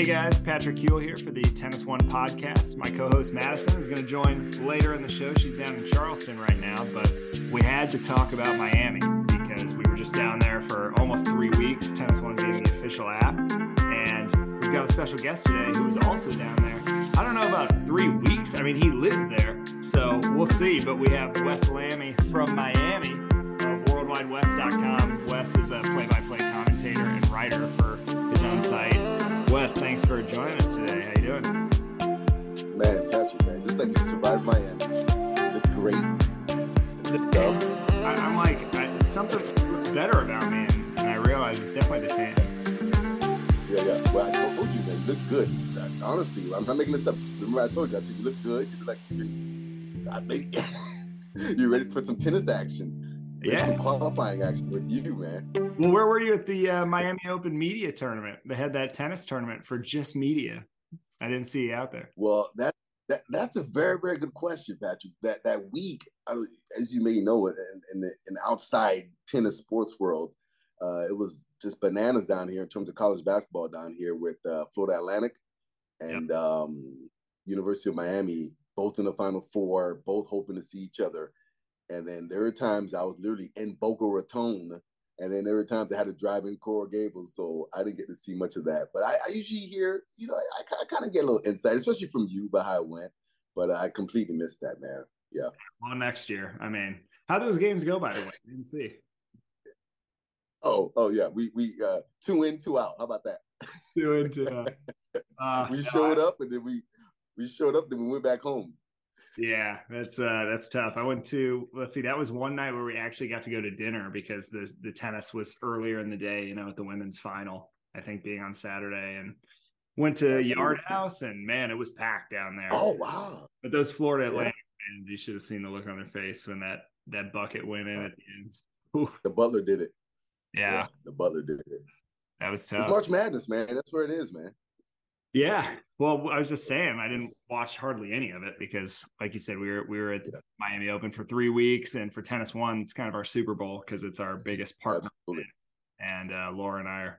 Hey guys, Patrick Kuhle here for the Tennis One podcast. My co host Madison is going to join later in the show. She's down in Charleston right now, but we had to talk about Miami because we were just down there for almost three weeks, Tennis One being the official app. And we've got a special guest today who is also down there. I don't know about three weeks. I mean, he lives there, so we'll see. But we have Wes Lamy from Miami of WorldWideWest.com. Wes is a play by play commentator and writer for his own site. Wes, thanks for joining us today. How you doing? Man, Patrick, man, just like you survived Miami. Look great. Stuff. I, I'm like, I, something looks better about me, and, and I realize it's definitely the tan. Yeah, yeah. Well, I told you, man, you look good. Honestly, I'm not making this up. Remember, I told you, I said you look good. You look like you're, I make, you're ready for some tennis action. Yeah. Some qualifying action with you, man. Well, where were you at the uh, Miami Open Media Tournament? They had that tennis tournament for just media. I didn't see you out there. Well, that that that's a very very good question, Patrick. That that week, I as you may know, in, in the in the outside tennis sports world, uh, it was just bananas down here in terms of college basketball down here with uh, Florida Atlantic and um, University of Miami, both in the Final Four, both hoping to see each other. And then there were times I was literally in Boca Raton, and then there were times I had to drive in Coral Gables, so I didn't get to see much of that. But I, I usually hear, you know, I, I kind of get a little insight, especially from you about how it went. But I completely missed that, man. Yeah. Well, next year. I mean, how those games go, by the way? I didn't see. Oh, oh yeah. We we uh two in, two out. How about that? Doing to, uh, uh, we showed I- up and then we we showed up, then we went back home. Yeah, that's uh that's tough. I went to let's see, that was one night where we actually got to go to dinner because the the tennis was earlier in the day, you know, at the women's final, I think being on Saturday and went to Absolutely. Yard House and man, it was packed down there. Oh wow. But those Florida Yeah. Atlantic fans, you should have seen the look on their face when that that bucket went in at the end. Ooh, The Butler did it. yeah, The Butler did it. that was It's tough. March Madness, man. That's where it is, man. Yeah. Well, I was just saying I didn't watch hardly any of it because, like you said, we were we were at Yeah. Miami Open for three weeks, and for Tennis One, it's kind of our Super Bowl because it's our biggest partner, Absolutely. and uh, Laura and I are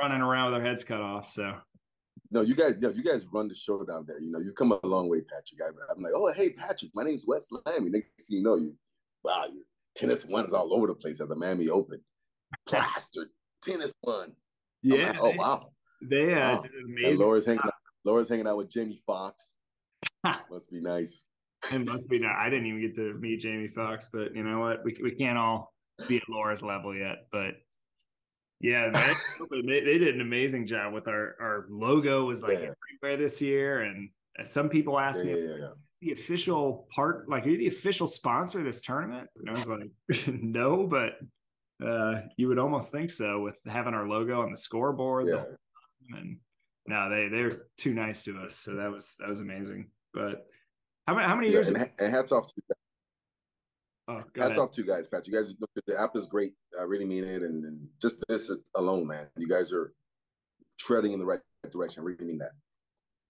running around with our heads cut off. So No, you guys, yo, you guys run the show down there. You know, you come a long way, Patrick. I, I'm like, oh, hey, Patrick, my name's Wes Lamy. Next thing you know, you, wow, you tennis ones all over the place at the Miami Open. Plastered tennis one. Yeah, like, oh wow. They uh, did an amazing. Laura's hanging out. Laura's hanging out with Jamie Foxx. Must be nice. It must be. nice. I didn't even get to meet Jamie Foxx, but you know what? We we can't all be at Laura's level yet, but. Yeah, they, they, did an amazing job with our our logo was like Yeah. everywhere this year, and some people asked yeah, me yeah, yeah. the official part like are you the official sponsor of this tournament and i was like no but uh you would almost think so with having our logo on the scoreboard Yeah. time. And no they they're too nice to us so that was that was amazing but how many how many Yeah, years and, and hats off to you guys. oh Hats ahead. off to you guys, Patrick. You guys, the app is great. I really mean it. And, and just this alone, man, you guys are treading in the right direction. I really mean that.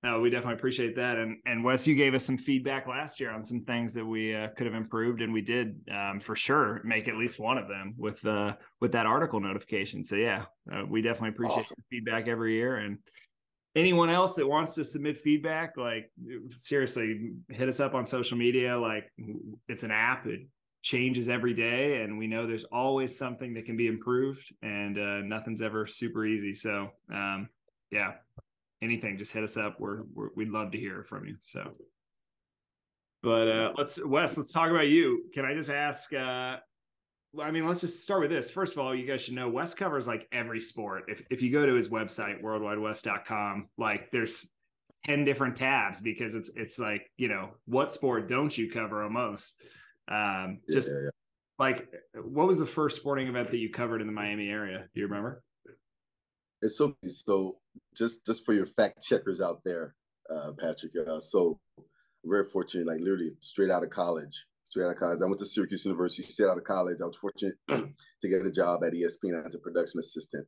No, we definitely appreciate that. And and Wes, you gave us some feedback last year on some things that we uh, could have improved, and we did um, for sure make at least one of them with uh, with that article notification. So yeah, uh, we definitely appreciate Awesome. feedback every year. And anyone else that wants to submit feedback, like seriously, hit us up on social media. Like it's an app; it changes every day, and we know there's always something that can be improved, and uh, nothing's ever super easy. So um, yeah anything, just hit us up. We're, we're we'd love to hear from you. So, but uh, let's Wes, let's talk about you. Can I just ask? Uh, I mean, let's just start with this. First of all, you guys should know Wes covers like every sport. If if you go to his website worldwidewest.com, like there's 10 different tabs because it's it's like, you know, what sport don't you cover almost? Um Yeah, just yeah, yeah. like what was the first sporting event that you covered in the Miami area? Do you remember? It's so so just just for your fact checkers out there, uh, Patrick. Uh, so very fortunate, like literally straight out of college. Straight out of college, I went to Syracuse University. Straight out of college, I was fortunate to get a job at ESPN as a production assistant,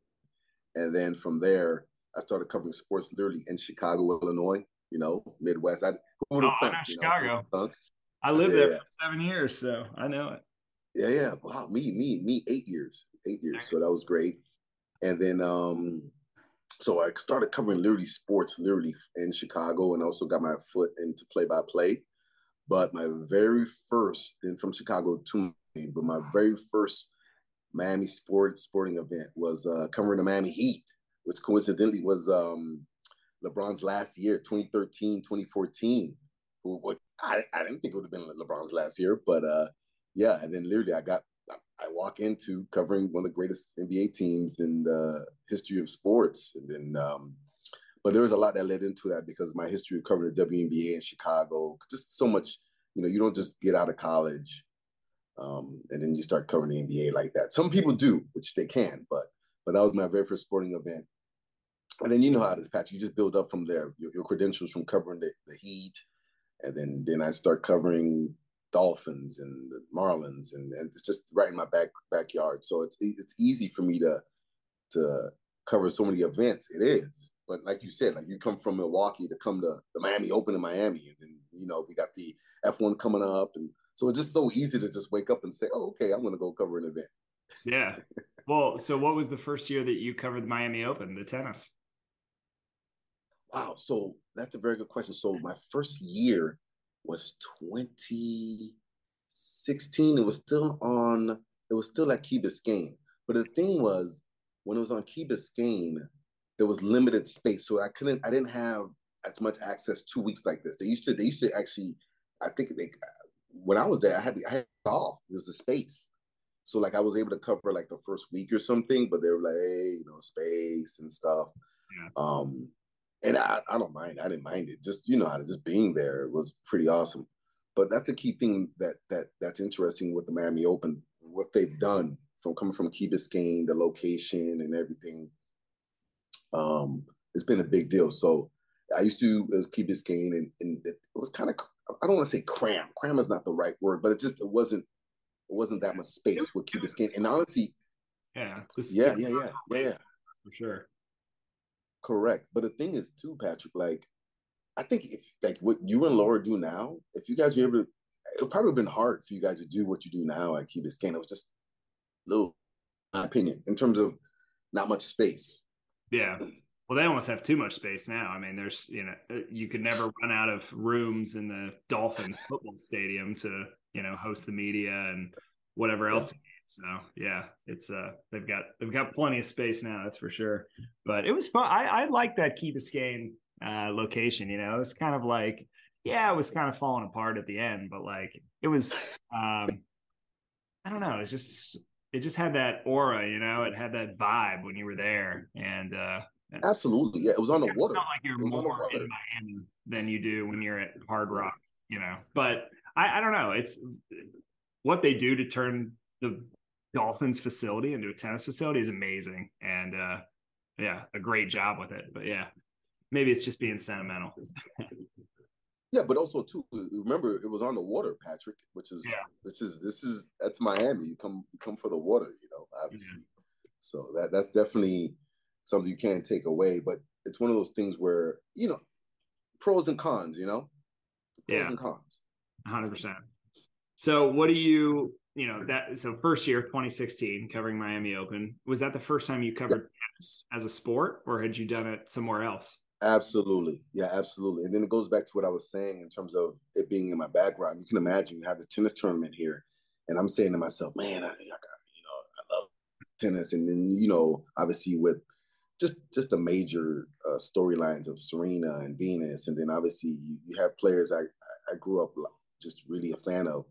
and then from there, I started covering sports literally in Chicago, Illinois. You know, Midwest. I who would have Oh, thunk, know know, Chicago. thunk? I lived there for seven years, so I know it. Yeah, yeah. Wow, me, me, me, eight years. Eight years. So that was great. And then um so I started covering literally sports, literally in Chicago, and also got my foot into play by play. But my very first, and from Chicago to me, but my very first Miami sports sporting event was uh, covering the Miami Heat, which coincidentally was um, LeBron's last year, 2013, 2014. What I, I didn't think it would have been LeBron's last year, but uh, yeah. And then literally, I got I walk into covering one of the greatest NBA teams in the history of sports, and then. Um, but there was a lot that led into that because my history of covering the WNBA in Chicago, just so much. You know, you don't just get out of college um, and then you start covering the NBA like that. Some people do, which they can, but but that was my very first sporting event. And then you know how it is, Patrick. You just build up from there. Your, your credentials from covering the, the Heat, and then then I start covering Dolphins and the Marlins, and, and it's just right in my back backyard. So it's it's easy for me to to cover so many events. It is, but like you said, like you come from Milwaukee to come to the Miami Open in Miami, and then you know we got the F1 coming up, and so it's just so easy to just wake up and say, "Oh, okay, I'm going to go cover an event." Yeah. Well, so what was the first year that you covered the Miami Open, the tennis? Wow. So that's a very good question. So my first year was 2016. It was still on. It was still at Key Biscayne. But the thing was, when it was on Key Biscayne, there was limited space, so I couldn't. I didn't have as much access two weeks like this. They used to. They used to actually. I think they when I was there, I had I had off. It was the space. So like I was able to cover like the first week or something, but they were like, hey, you know, space and stuff. Yeah. Um, and I, I don't mind. I didn't mind it. Just you know, just being there was pretty awesome. But that's the key thing that that that's interesting with the Miami Open, what they've done from coming from Key Biscayne, the location and everything. Um, it's been a big deal. So I used to it was Key Biscayne, and, and it was kind of I don't want to say cram. Cram is not the right word, but it just it wasn't it wasn't that much space was, with Key Biscayne. And honestly, yeah, yeah, yeah, yeah, yeah, for sure. Correct, but the thing is too, Patrick. Like, I think if like what you and Laura do now, if you guys were able to, it would probably have been hard for you guys to do what you do now at Key Biscayne. It was just little, my opinion, in terms of not much space. Yeah. Well, they almost have too much space now. I mean, there's you know uh, you could never run out of rooms in the Dolphins football stadium to you know host the media and whatever else. So yeah, it's uh they've got they've got plenty of space now. That's for sure. But it was fun. I I like that Key Biscayne uh, location. You know, it was kind of like yeah, it was kind of falling apart at the end, but like it was um I don't know. It's just it just had that aura, you know. It had that vibe when you were there, and uh, Absolutely, yeah. It was on the water. Not like you're more in Miami than you do when you're at Hard Rock, you know. But I, I don't know. It's what they do to turn the Dolphins facility into a tennis facility is amazing, and uh, yeah, a great job with it. But yeah, maybe it's just being sentimental. yeah, but also too, remember it was on the water, Patrick, which is yeah. which is this is that's Miami. You come you come for the water, you know, obviously. Yeah. So that that's definitely something you can't take away. But it's one of those things where you know pros and cons. You know, pros yeah. and cons. Hundred percent. So what do you you know that so first year 2016 covering Miami Open was that the first time you covered yeah. tennis as a sport or had you done it somewhere else? Absolutely. Yeah, absolutely. And then it goes back to what I was saying in terms of it being in my background. You can imagine you have this tennis tournament here, and I'm saying to myself, man, I, I got, you know, I love tennis. And then, you know, obviously with just just the major uh, storylines of Serena and Venus, and then obviously you, you have players I I grew up just really a fan of.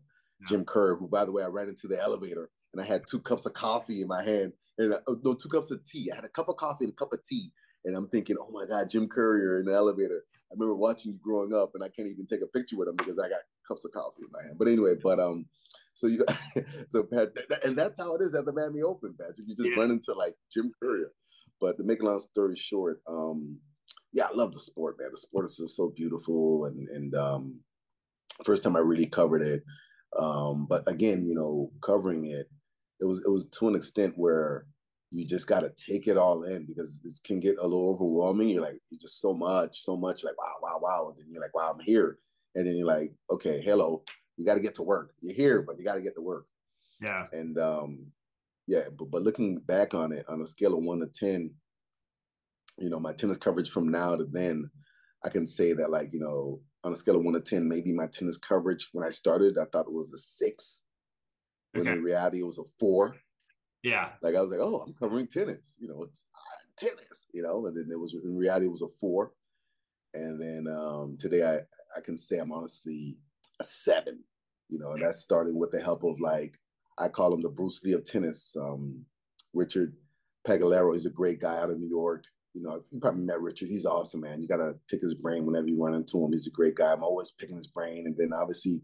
Jim Courier, who by the way I ran into the elevator and I had two cups of coffee in my hand and uh, no two cups of tea. I had a cup of coffee and a cup of tea, and I'm thinking, oh my God, Jim Courier in the elevator. I remember watching you growing up, and I can't even take a picture with him because I got cups of coffee in my hand. But anyway, but um, so you so Pat, and that's how it is at the Miami Open, Patrick. You just yeah. run into like Jim Courier. But to make a long story short, um, yeah, I love the sport, man. The sport is just so beautiful, and and um, first time I really covered it. Um, but again, you know, covering it, it was it was to an extent where you just got to take it all in because it can get a little overwhelming. You're like, you're just so much, so much, like wow, wow, wow, and then you're like, wow, I'm here, and then you're like, okay, hello, you got to get to work. You're here, but you got to get to work. Yeah. And um, yeah, but, but looking back on it on a scale of one to 10, you know, my tennis coverage from now to then, I can say that like, you know, on a scale of one to 10, maybe my tennis coverage when I started, I thought it was a six. When okay. in reality it was a four. Yeah. Like I was like, oh, I'm covering tennis. You know, it's uh, tennis, you know, and then it was in reality it was a four. And then um today I I can say I'm honestly a seven, you know, and that's starting with the help of like I call him the Bruce Lee of tennis. Um Richard Pagliaro is a great guy out of New York you know, you probably met Richard. He's awesome, man. You gotta pick his brain whenever you run into him. He's a great guy. I'm always picking his brain. And then obviously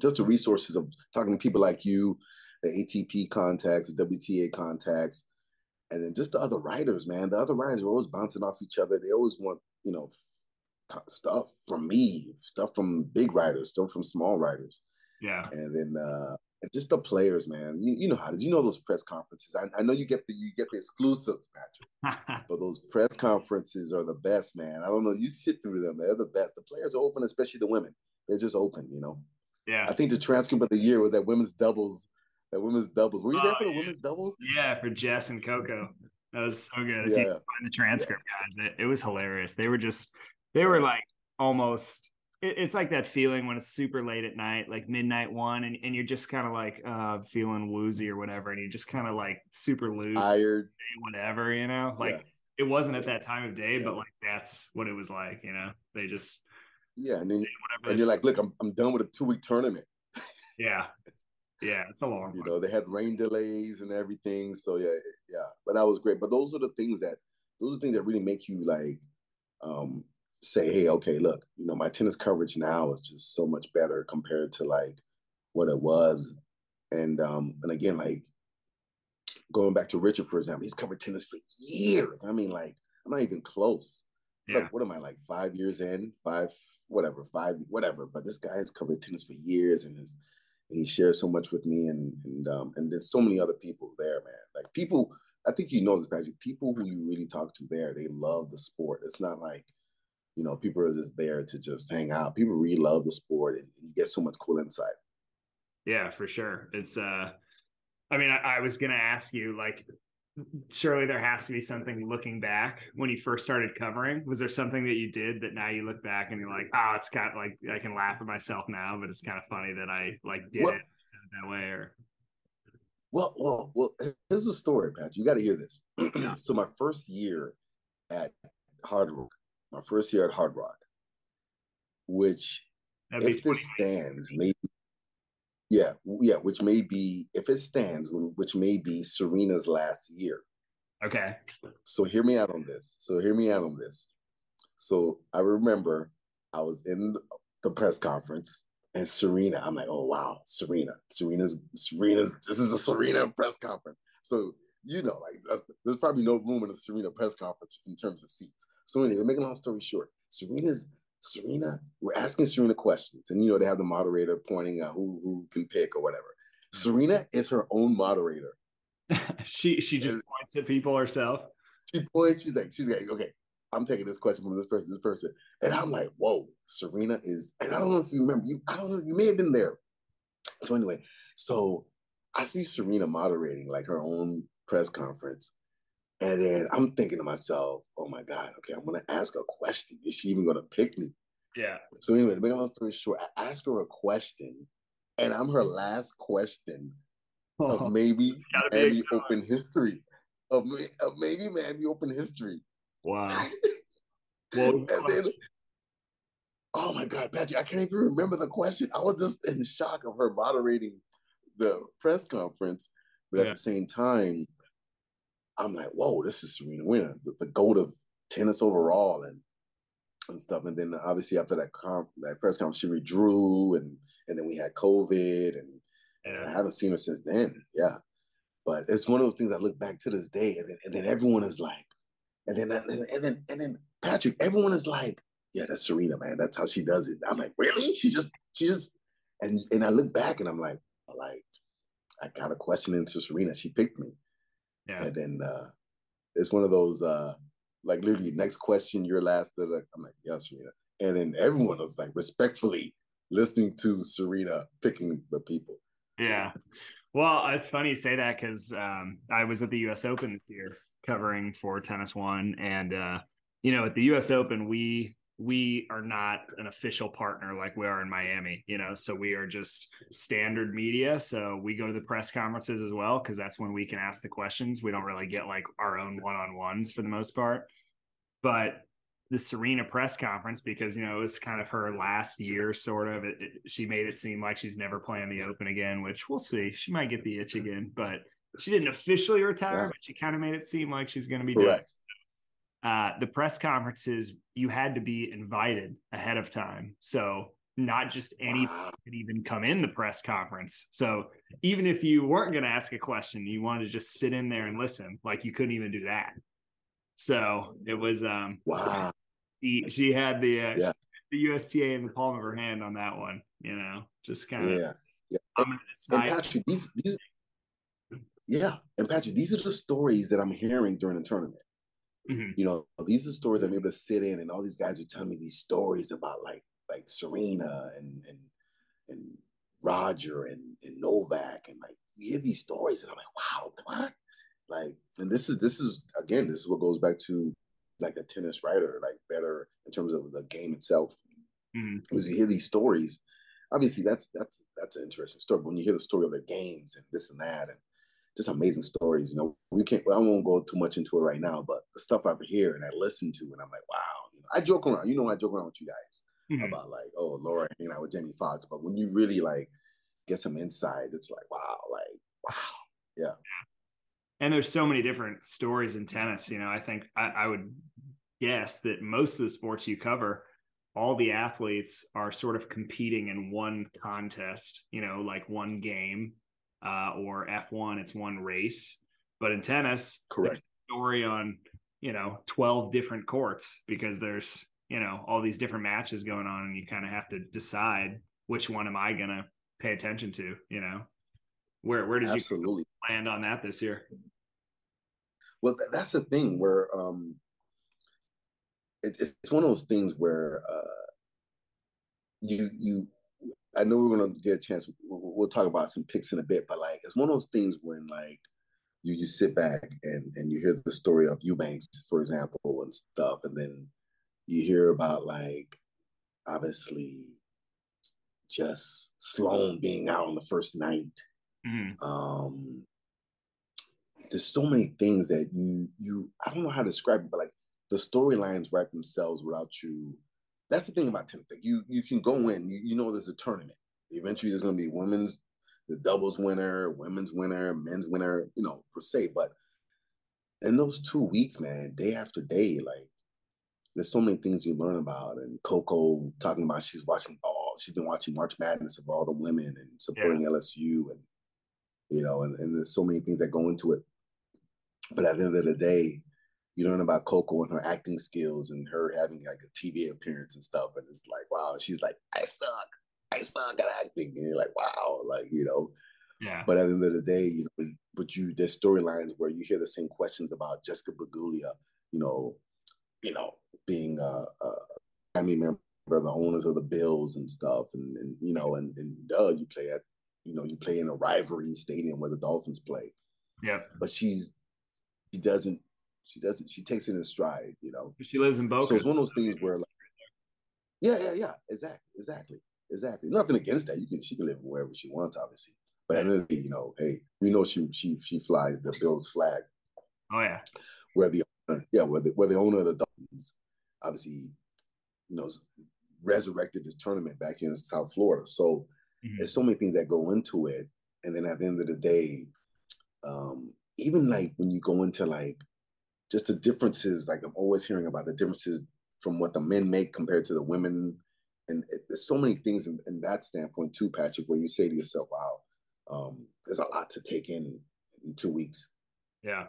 just the resources of talking to people like you, the ATP contacts, the WTA contacts, and then just the other writers, man. The other writers are always bouncing off each other. They always want, you know, stuff from me, stuff from big writers, stuff from small writers. Yeah. And then uh just the players, man. You, you know how it is. You know those press conferences. I, I know you get the you get the exclusives, Patrick. but those press conferences are the best, man. I don't know. You sit through them; they're the best. The players are open, especially the women. They're just open, you know. Yeah. I think the transcript of the year was that women's doubles. That women's doubles. Were you there oh, for the yeah. women's doubles? Yeah, for Jess and Coco. That was so good. If yeah. you find the transcript, yeah. guys, it, it was hilarious. They were just they were like almost it's like that feeling when it's super late at night, like midnight one, and, and you're just kind of like uh, feeling woozy or whatever, and you're just kind of like super loose, tired, whatever, you know. Like yeah. it wasn't at that time of day, yeah. but like that's what it was like, you know. They just yeah, and then and you're like, look, I'm I'm done with a two week tournament. yeah, yeah, it's a long. You one. know, they had rain delays and everything, so yeah, yeah, but that was great. But those are the things that those are things that really make you like um say, hey, okay, look, you know, my tennis coverage now is just so much better compared to like what it was. And um, and again, like going back to Richard, for example, he's covered tennis for years. I mean, like, I'm not even close. Yeah. Like, what am I like five years in? Five, whatever, five, whatever. But this guy has covered tennis for years and is and he shares so much with me and and um and then so many other people there, man. Like people, I think you know this, Patrick. People who you really talk to there, they love the sport. It's not like you know, people are just there to just hang out. People really love the sport and, and you get so much cool insight. Yeah, for sure. It's uh I mean, I, I was gonna ask you, like, surely there has to be something looking back when you first started covering. Was there something that you did that now you look back and you're like, oh, it's kind of like I can laugh at myself now, but it's kind of funny that I like did well, it that way or well, well, well, here's a story, Pat. You got to hear this. so my first year at Hard Rock, my first year at Hard Rock, which if this stands, maybe yeah, yeah, which may be if it stands, which may be Serena's last year. Okay. So hear me out on this. So hear me out on this. So I remember I was in the press conference and Serena, I'm like, oh wow, Serena, Serena's Serena's this is a Serena press conference. So you know, like there's probably no room in a Serena press conference in terms of seats. So anyway, make a long story short, Serena's Serena, we're asking Serena questions, and you know they have the moderator pointing out who who can pick or whatever. Mm-hmm. Serena is her own moderator. she she just and points at people herself. She points. She's like she's like okay. I'm taking this question from this person, this person, and I'm like, whoa, Serena is. And I don't know if you remember. You I don't know. You may have been there. So anyway, so I see Serena moderating like her own press conference, and then I'm thinking to myself, oh my God, okay, I'm gonna ask a question. Is she even gonna pick me? Yeah. So anyway, to make a long story short, I ask her a question, and I'm her last question oh, of maybe Miami Open history. Of, of maybe Miami Open history. Wow. well, and then, oh my God, Patrick, I can't even remember the question. I was just in shock of her moderating the press conference, but yeah. at the same time, I'm like, whoa, this is Serena Winner, the, the goat of tennis overall, and and stuff. And then obviously after that comp, that press conference, she withdrew, and and then we had COVID, and, and I haven't seen her since then. Yeah, but it's one of those things I look back to this day, and then, and then everyone is like, and then and then and then, and then Patrick, everyone is like, yeah, that's Serena, man. That's how she does it. I'm like, really? She just she just and and I look back and I'm like, like I got a question into Serena. She picked me. Yeah. And then uh, it's one of those uh, like literally next question, your last. I'm like, yeah, Serena. And then everyone was like respectfully listening to Serena picking the people. Yeah. Well, it's funny you say that because um, I was at the U.S. Open this year covering for Tennis One, and uh, you know, at the U.S. Open, we we are not an official partner like we are in Miami, you know, so we are just standard media. So we go to the press conferences as well because that's when we can ask the questions. We don't really get like our own one on ones for the most part, but the Serena press conference because you know it was kind of her last year, sort of. It, it, she made it seem like she's never playing the Open again, which we'll see. She might get the itch again, but she didn't officially retire, yeah. but she kind of made it seem like she's going to be Correct. Uh, the press conferences you had to be invited ahead of time, so not just any wow. could even come in the press conference. So even if you weren't going to ask a question, you wanted to just sit in there and listen, like you couldn't even do that. So it was um wow she, she had the uh, yeah. the USTA in the palm of her hand on that one. You know, just kind of yeah. yeah. And, and Patrick, these, these yeah, and Patrick, these are the stories that I'm hearing during the tournament. Mm-hmm. You know, these are stories I'm able to sit in, and all these guys are telling me these stories about like like Serena and and and Roger and, and Novak, and like you hear these stories, and I'm like, wow, what? Like, and this is this is again, this is what goes back to like a tennis writer, like better in terms of the game itself. Mm-hmm. Because you hear these stories, obviously that's that's that's an interesting story. But when you hear the story of the games and this and that, and just amazing stories, you know, we can't. I won't go too much into it right now, but the stuff I hear and I listen to, and I'm like, wow, you know, I joke around. You know, I joke around with you guys mm-hmm. about like, oh, Laura hanging out with Jenny Fox, but when you really like get some insight, it's like, wow, like, wow, yeah and there's so many different stories in tennis. You know, I think I, I, would guess that most of the sports you cover, all the athletes are sort of competing in one contest. You know, like one game, uh, or F1, it's one race. But in tennis, correct story on you know 12 different courts because there's you know all these different matches going on, and you kind of have to decide which one am I gonna pay attention to. You know. Where where did Absolutely. you land on that this year? Well, th- that's the thing where um, it, it's one of those things where uh, you you. I know we're gonna get a chance. We'll, talk about some picks in a bit, but like it's one of those things when like you you sit back and and you hear the story of Eubanks, for example, and stuff, and then you hear about like obviously just Sloan being out on the first night Mm-hmm. Um, there's so many things that you you I don't know how to describe it, but like the storylines write themselves without you. That's the thing about tennis. You you can go in, you, you know there's a tournament. Eventually there's gonna be women's the doubles winner, women's winner, men's winner, you know, per se. But in those two weeks, man, day after day, like there's so many things you learn about. And Coco talking about she's watching all she's been watching March Madness of all the women and supporting yeah. LSU and you know, and, and there's so many things that go into it. But at the end of the day, you learn about Coco and her acting skills and her having like a TV appearance and stuff. And it's like, wow, she's like, I suck. I suck at acting. And you're like, wow, like, you know. Yeah. But at the end of the day, you know, but you there's storylines where you hear the same questions about Jessica Pegula, you know, you know, being a, a family member the owners of the Bills and stuff, and, and you know, and, and duh, you play at you know, you play in a rivalry stadium where the Dolphins play. Yeah. But she's she doesn't she doesn't she takes it in stride, you know. She lives in Boca. So it's one of those things where like Yeah, yeah, yeah. Exactly. Exactly. Exactly. Nothing against that. You can she can live wherever she wants, obviously. But at the end of the day, you know, hey, we know she she she flies the Bills flag. Oh yeah. Where the yeah, where the where the owner of the Dolphins obviously, you know, resurrected this tournament back here in South Florida. So Mm-hmm. There's so many things that go into it. And then at the end of the day, um, even like when you go into like just the differences, like I'm always hearing about the differences from what the men make compared to the women. And it, there's so many things in, in, that standpoint too, Patrick, where you say to yourself, wow, um, there's a lot to take in in two weeks. Yeah.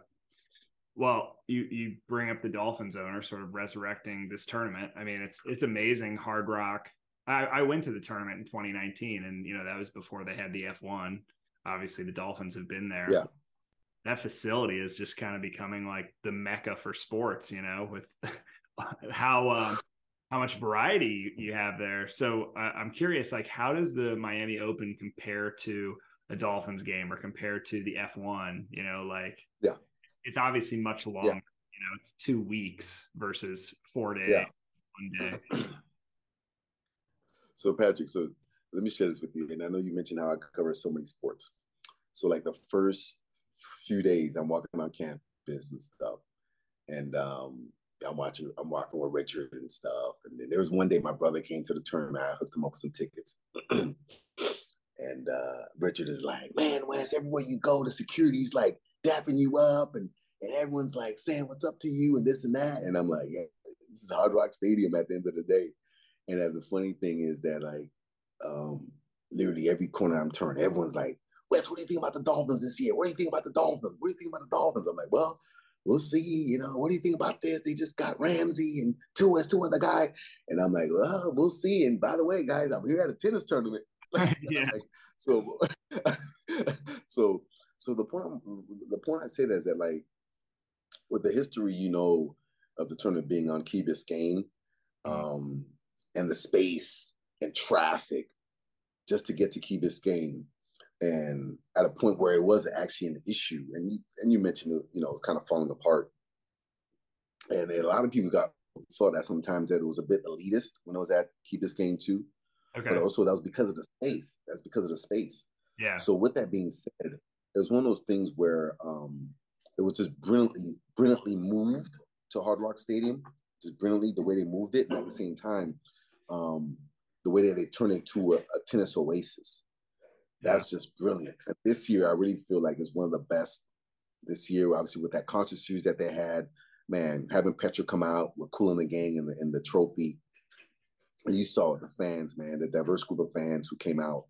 Well, you you bring up the Dolphins owner sort of resurrecting this tournament. I mean, it's it's amazing. Hard Rock I, I went to the tournament in 2019, and you know that was before they had the F1. Obviously, the Dolphins have been there. Yeah, that facility is just kind of becoming like the mecca for sports. You know, with how um, how much variety you have there. So uh, I'm curious, like, how does the Miami Open compare to a Dolphins game or compare to the F1? You know, like, yeah, it's obviously much longer. Yeah. You know, it's two weeks versus four days, yeah. one day. so Patrick, so let me share this with you. And I know you mentioned how I cover so many sports. So like the first few days, I'm walking on campus and stuff, and um, I'm watching, I'm walking with Richard and stuff. And then there was one day my brother came to the tournament. I hooked him up with some tickets. and uh, Richard is like, man, Wes, everywhere you go, the security's like dapping you up and, and everyone's like saying what's up to you and this and that. And I'm like, yeah, this is Hard Rock Stadium at the end of the day. And uh, the funny thing is that like um, literally every corner I'm turning, everyone's like, Wes, what do you think about the Dolphins this year? What do you think about the Dolphins? What do you think about the Dolphins? I'm like, well, we'll see. You know, what do you think about this? They just got Ramsey and two as two other guy. And I'm like, well, we'll see. And by the way, guys, I'm here at a tennis tournament. yeah. Like, so, so, so the point, the point I say that is that like, with the history, you know, of the tournament being on Key Biscayne, um, and the space and traffic just to get to Key Biscayne, and at a point where it was actually an issue, and you, and you mentioned it, you know, it's kind of falling apart, and a lot of people got thought that sometimes that it was a bit elitist when it was at Key Biscayne too, okay. but also that was because of the space. That's because of the space. Yeah. So with that being said, it was one of those things where um, it was just brilliantly, brilliantly moved to Hard Rock Stadium, just brilliantly the way they moved it, and at the same time, um, the way that they turned into a, a tennis oasis. That's just brilliant. And this year, I really feel like it's one of the best this year. Obviously, with that concert series that they had, man, having Petra come out with Kool and the Gang and the, and the trophy. And you saw the fans, man, the diverse group of fans who came out.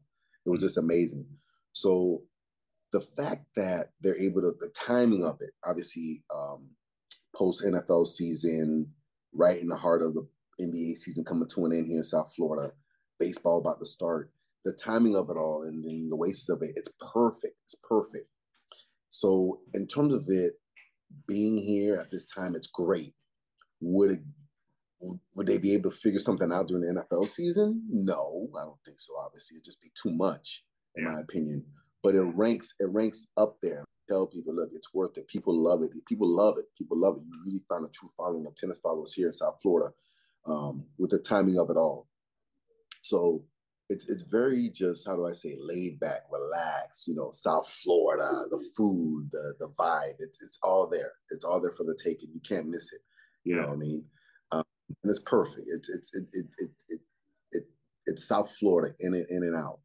It was just amazing. So the fact that they're able to, the timing of it, obviously, um, post NFL season, right in the heart of the NBA season coming to an end here in South Florida, baseball about to start the timing of it all and, and the wastes of it, it's perfect. It's perfect. So in terms of it being here at this time, it's great. Would it would they be able to figure something out during the NFL season? No, I don't think so. Obviously, it'd just be too much, in yeah. my opinion. But it ranks it ranks up there. Tell people, look, it's worth it. People love it. People love it. People love it. You really find a true following of tennis followers here in South Florida um, with the timing of it all. So it's it's very just how do I say laid back, relaxed. You know, South Florida, the food, the the vibe. It's it's all there. It's all there for the taking. You can't miss it. You know what I mean? Um, and it's perfect. It's it's it it it it, it it's South Florida in and in and out.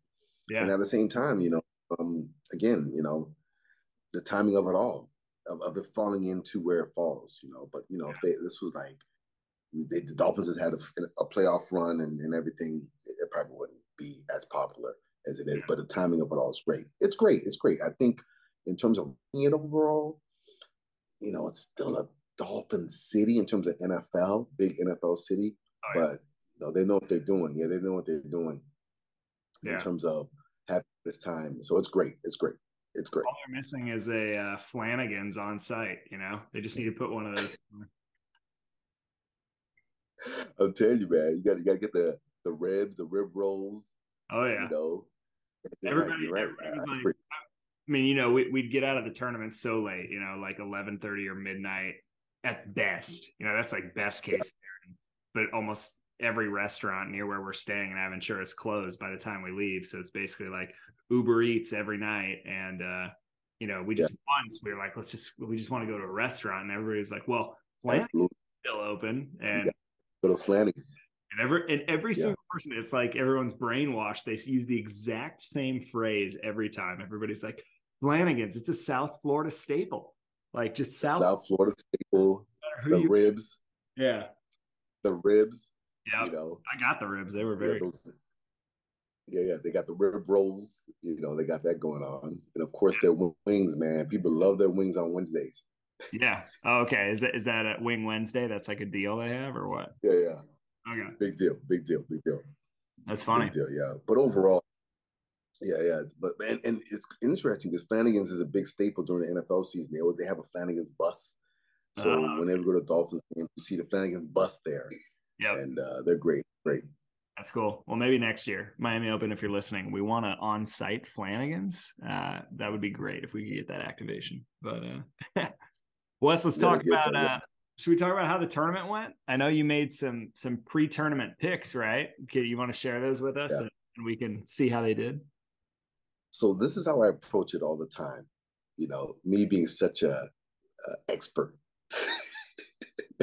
Yeah. And at the same time, you know, um, again, you know, the timing of it all, of, of it falling into where it falls. You know, but you know, yeah. if they, this was like they, the Dolphins has had a, a playoff run and, and everything, it, it probably wouldn't be as popular as it is. But the timing of it all is great. It's great. It's great. I think in terms of it overall, you know, it's still a Dolphin city in terms of NFL, big NFL city. Oh, yeah. But you know, they know what they're doing. Yeah, they know what they're doing yeah. in terms of having this time. So it's great. It's great. It's great. All they're missing is a uh, Flanagan's on site. You know, they just need to put one of those. I'm telling you, man, you got you got to get the the ribs, the rib rolls. Oh yeah. You know, everybody, right. everybody was like, I mean, you know, we, would get out of the tournament so late, you know, like eleven thirty or midnight at best. You know, that's like best case. Yeah. But almost every restaurant near where we're staying in Aventura is closed by the time we leave. So it's basically like Uber Eats every night. And uh, you know, we just yeah. once we were like, let's just we just want to go to a restaurant, and everybody's like, well, Flanagan's still open, and go to Flanagan's. And every and every yeah. single person, it's like everyone's brainwashed. They use the exact same phrase every time. Everybody's like, Flanagan's, it's a South Florida staple. Like just South South Florida staple. The you, ribs. Yeah. The ribs. Yeah. You know. I got the ribs. They were very yeah, those, yeah, yeah. They got the rib rolls. You know, they got that going on. And of course their wings, man. People love their wings on Wednesdays. Yeah. Oh, okay. Is that is that a Wing Wednesday? That's like a deal they have, or what? Yeah, yeah. Okay. Big deal. Big deal. Big deal. That's funny. Big deal. Yeah. But overall, yeah, yeah. But and, and it's interesting because Flanagan's is a big staple during the NFL season. They they have a Flanagan's bus. So uh, whenever you go to Dolphins game, you see the Flanagan's bus there. Yeah. And uh, they're great. Great. That's cool. Well, maybe next year, Miami Open, if you're listening, we want to on-site Flanagan's. Uh, that would be great if we could get that activation. But uh, Wes, let's talk about. Uh, should we talk about how the tournament went? I know you made some some pre-tournament picks, right? Okay, you want to share those with us, yeah. and we can see how they did. So this is how I approach it all the time. You know, me being such a, a expert.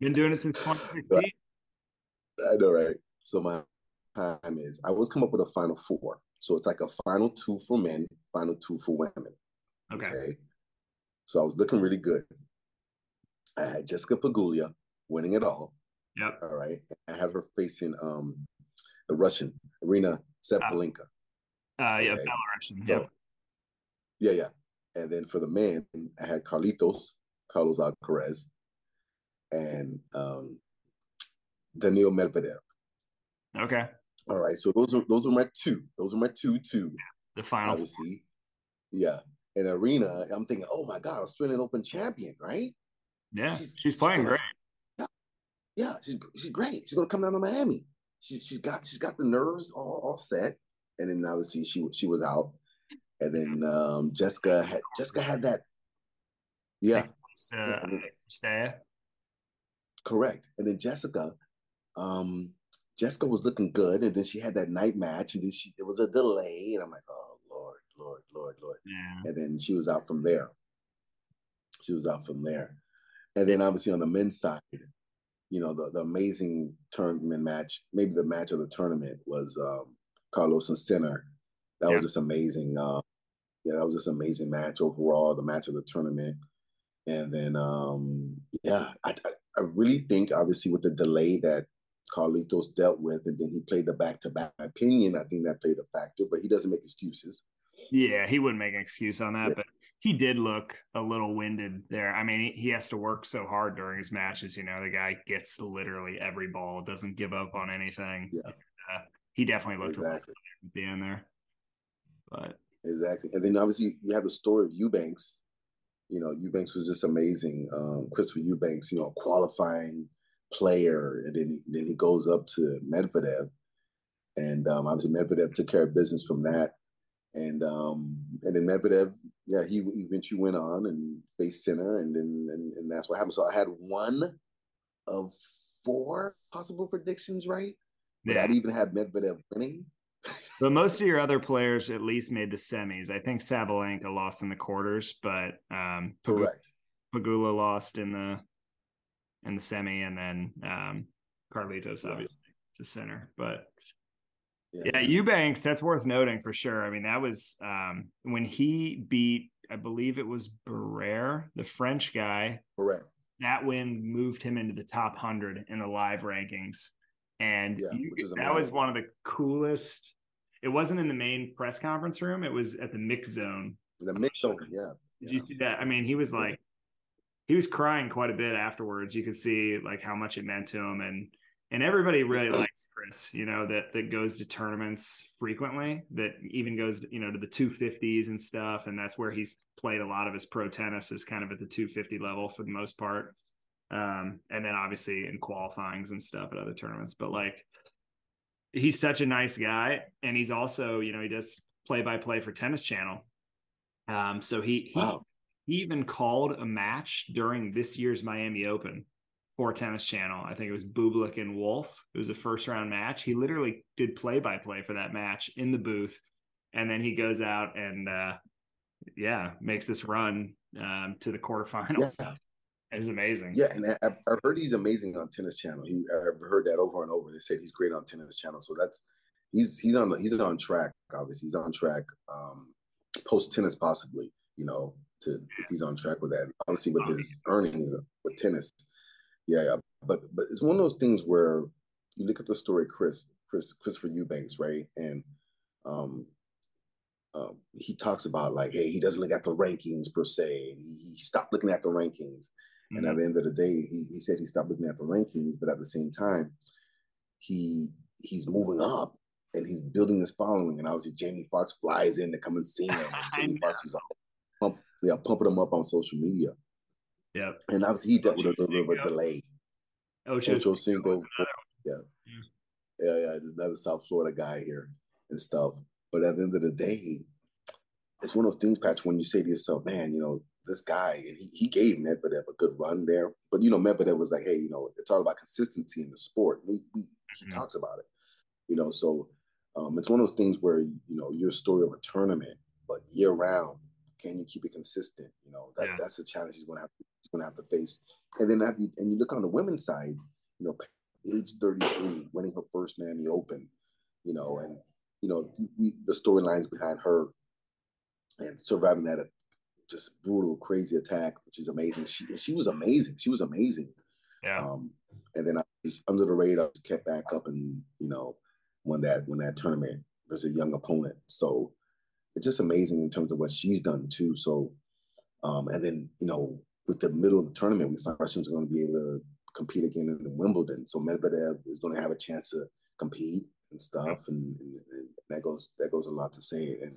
Been doing it since 2016. I know, right? So my time is I always come up with a final four. So it's like a final two for men, final two for women. Okay. okay? So I was looking really good. I had Jessica Pegula winning it all. Yep. All right. I had her facing um the Russian Aryna Sabalenka. Uh, uh yeah, okay. Belarusian. Yep. So, yeah, yeah. And then for the men, I had Carlitos, Carlos Alcaraz, and um Daniil Medvedev. Okay. All right. So those are those are my two. Those are my two two. The final obviously. Yeah. And Aryna, I'm thinking, oh my God, Australian Open champion, right? Yeah, she's, she's playing she's great. Yeah, yeah, she's she's great. She's gonna come down to Miami. She she's got she's got the nerves all, all set. And then obviously she she was out. And then um, Jessica had Jessica had that. Yeah. Uh, stay. Correct. And then Jessica, um, Jessica was looking good, and then she had that night match, and then she there was a delay, and I'm like, oh Lord, Lord, Lord, Lord. Yeah. And then she was out from there. She was out from there. And then obviously on the men's side, you know, the, the amazing tournament match, maybe the match of the tournament was um, Carlos and Sinner. That yeah. was just amazing. Uh, yeah, that was just amazing match overall, the match of the tournament. And then, um, yeah, I, I really think obviously with the delay that Carlitos dealt with, and then he played the back to back. Opinion, I think that played a factor, but he doesn't make excuses. Yeah, he wouldn't make an excuse on that, yeah. but he did look a little winded there. I mean, he, has to work so hard during his matches. You know, the guy gets literally every ball, doesn't give up on anything. Yeah. Uh, he definitely looked exactly. at the end there. But exactly, and then obviously you have the story of Eubanks. You know, Eubanks was just amazing. Um, Christopher Eubanks, you know, qualifying player, and then he, then he goes up to Medvedev, and um, obviously Medvedev took care of business from that, and um, and then Medvedev, yeah, he eventually went on and faced Sinner, and then and, and that's what happened. So I had one of four possible predictions right, yeah. I'd even have Medvedev winning. but most of your other players at least made the semis. I think Sabalenka lost in the quarters, but um, correct. Pegula lost in the in the semi, and then um, Carlitos yeah. obviously to Sinner. But yeah. yeah, Eubanks, that's worth noting for sure. I mean, that was um, when he beat, I believe it was Barrere, the French guy. Correct. That win moved him into the top hundred in the live rankings, and yeah, you, that was one of the coolest. It wasn't in the main press conference room; it was at the mix zone. The mix zone, yeah. Did yeah. you see that? I mean, he was like he was crying quite a bit afterwards. You could see like how much it meant to him, and and everybody really likes Chris. You know that that goes to tournaments frequently. That even goes you know to the two fifties and stuff, and that's where he's played a lot of his pro tennis is kind of at the two fifty level for the most part. Um, and then obviously in qualifyings and stuff at other tournaments, but like he's such a nice guy, and he's also you know he does play by play for Tennis Channel. Um, so he he wow. He even called a match during this year's Miami Open for Tennis Channel. I think it was Bublik and Wolf. It was a first round match. He literally did play by play for that match in the booth. And then he goes out and, uh, yeah, makes this run um, to the quarterfinals. Yeah. It's amazing. Yeah, and I've, I've, heard he's amazing on Tennis Channel. He, I've heard that over and over. They said he's great on Tennis Channel. So that's he's he's on he's on track. Obviously, he's on track. Um, post tennis, possibly. You know, to if he's on track with that. Obviously, with his earnings with tennis, yeah, yeah. But but it's one of those things where you look at the story, Chris, Chris, Christopher Eubanks, right, and um, um, he talks about like, hey, he doesn't look at the rankings per se, and he, he stopped looking at the rankings. Mm-hmm. And at mm-hmm. the end of the day, he, he said he stopped looking at the rankings, but at the same time, he he's moving up and he's building his following. And obviously, Jamie Foxx flies in to come and see him. And Jamie Foxx is pump, yeah, pumping them up on social media. Yeah. And obviously he dealt with a little bit of a delay. Ocho, Ocho Cinco. Yeah. yeah. Yeah, yeah. Another South Florida guy here and stuff. But at the end of the day, it's one of those things, Patch, when you say to yourself, man, you know, this guy, and he, he gave Medvedev a good run there. But you know, Medvedev was like, hey, you know, it's all about consistency in the sport. We, we he mm-hmm. talks about it, you know. So um, it's one of those things where you know your story of a tournament, but year round, can you keep it consistent? You know, that, yeah. that's a challenge he's going to have. To, he's to have to face. And then you, and you look on the women's side, you know, age 33, winning her first Miami Open, you know, and you know we, the storylines behind her and surviving that just brutal, crazy attack, which is amazing. She she was amazing. She was amazing. Yeah. Um, and then I, under the radar, kept back up and you know won that won that tournament as a young opponent. So it's just amazing in terms of what she's done too. So, um, and then you know with the middle of the tournament, we find Russians are going to be able to compete again in Wimbledon. So Medvedev is going to have a chance to compete and stuff, and, and, and that goes that goes a lot to say. And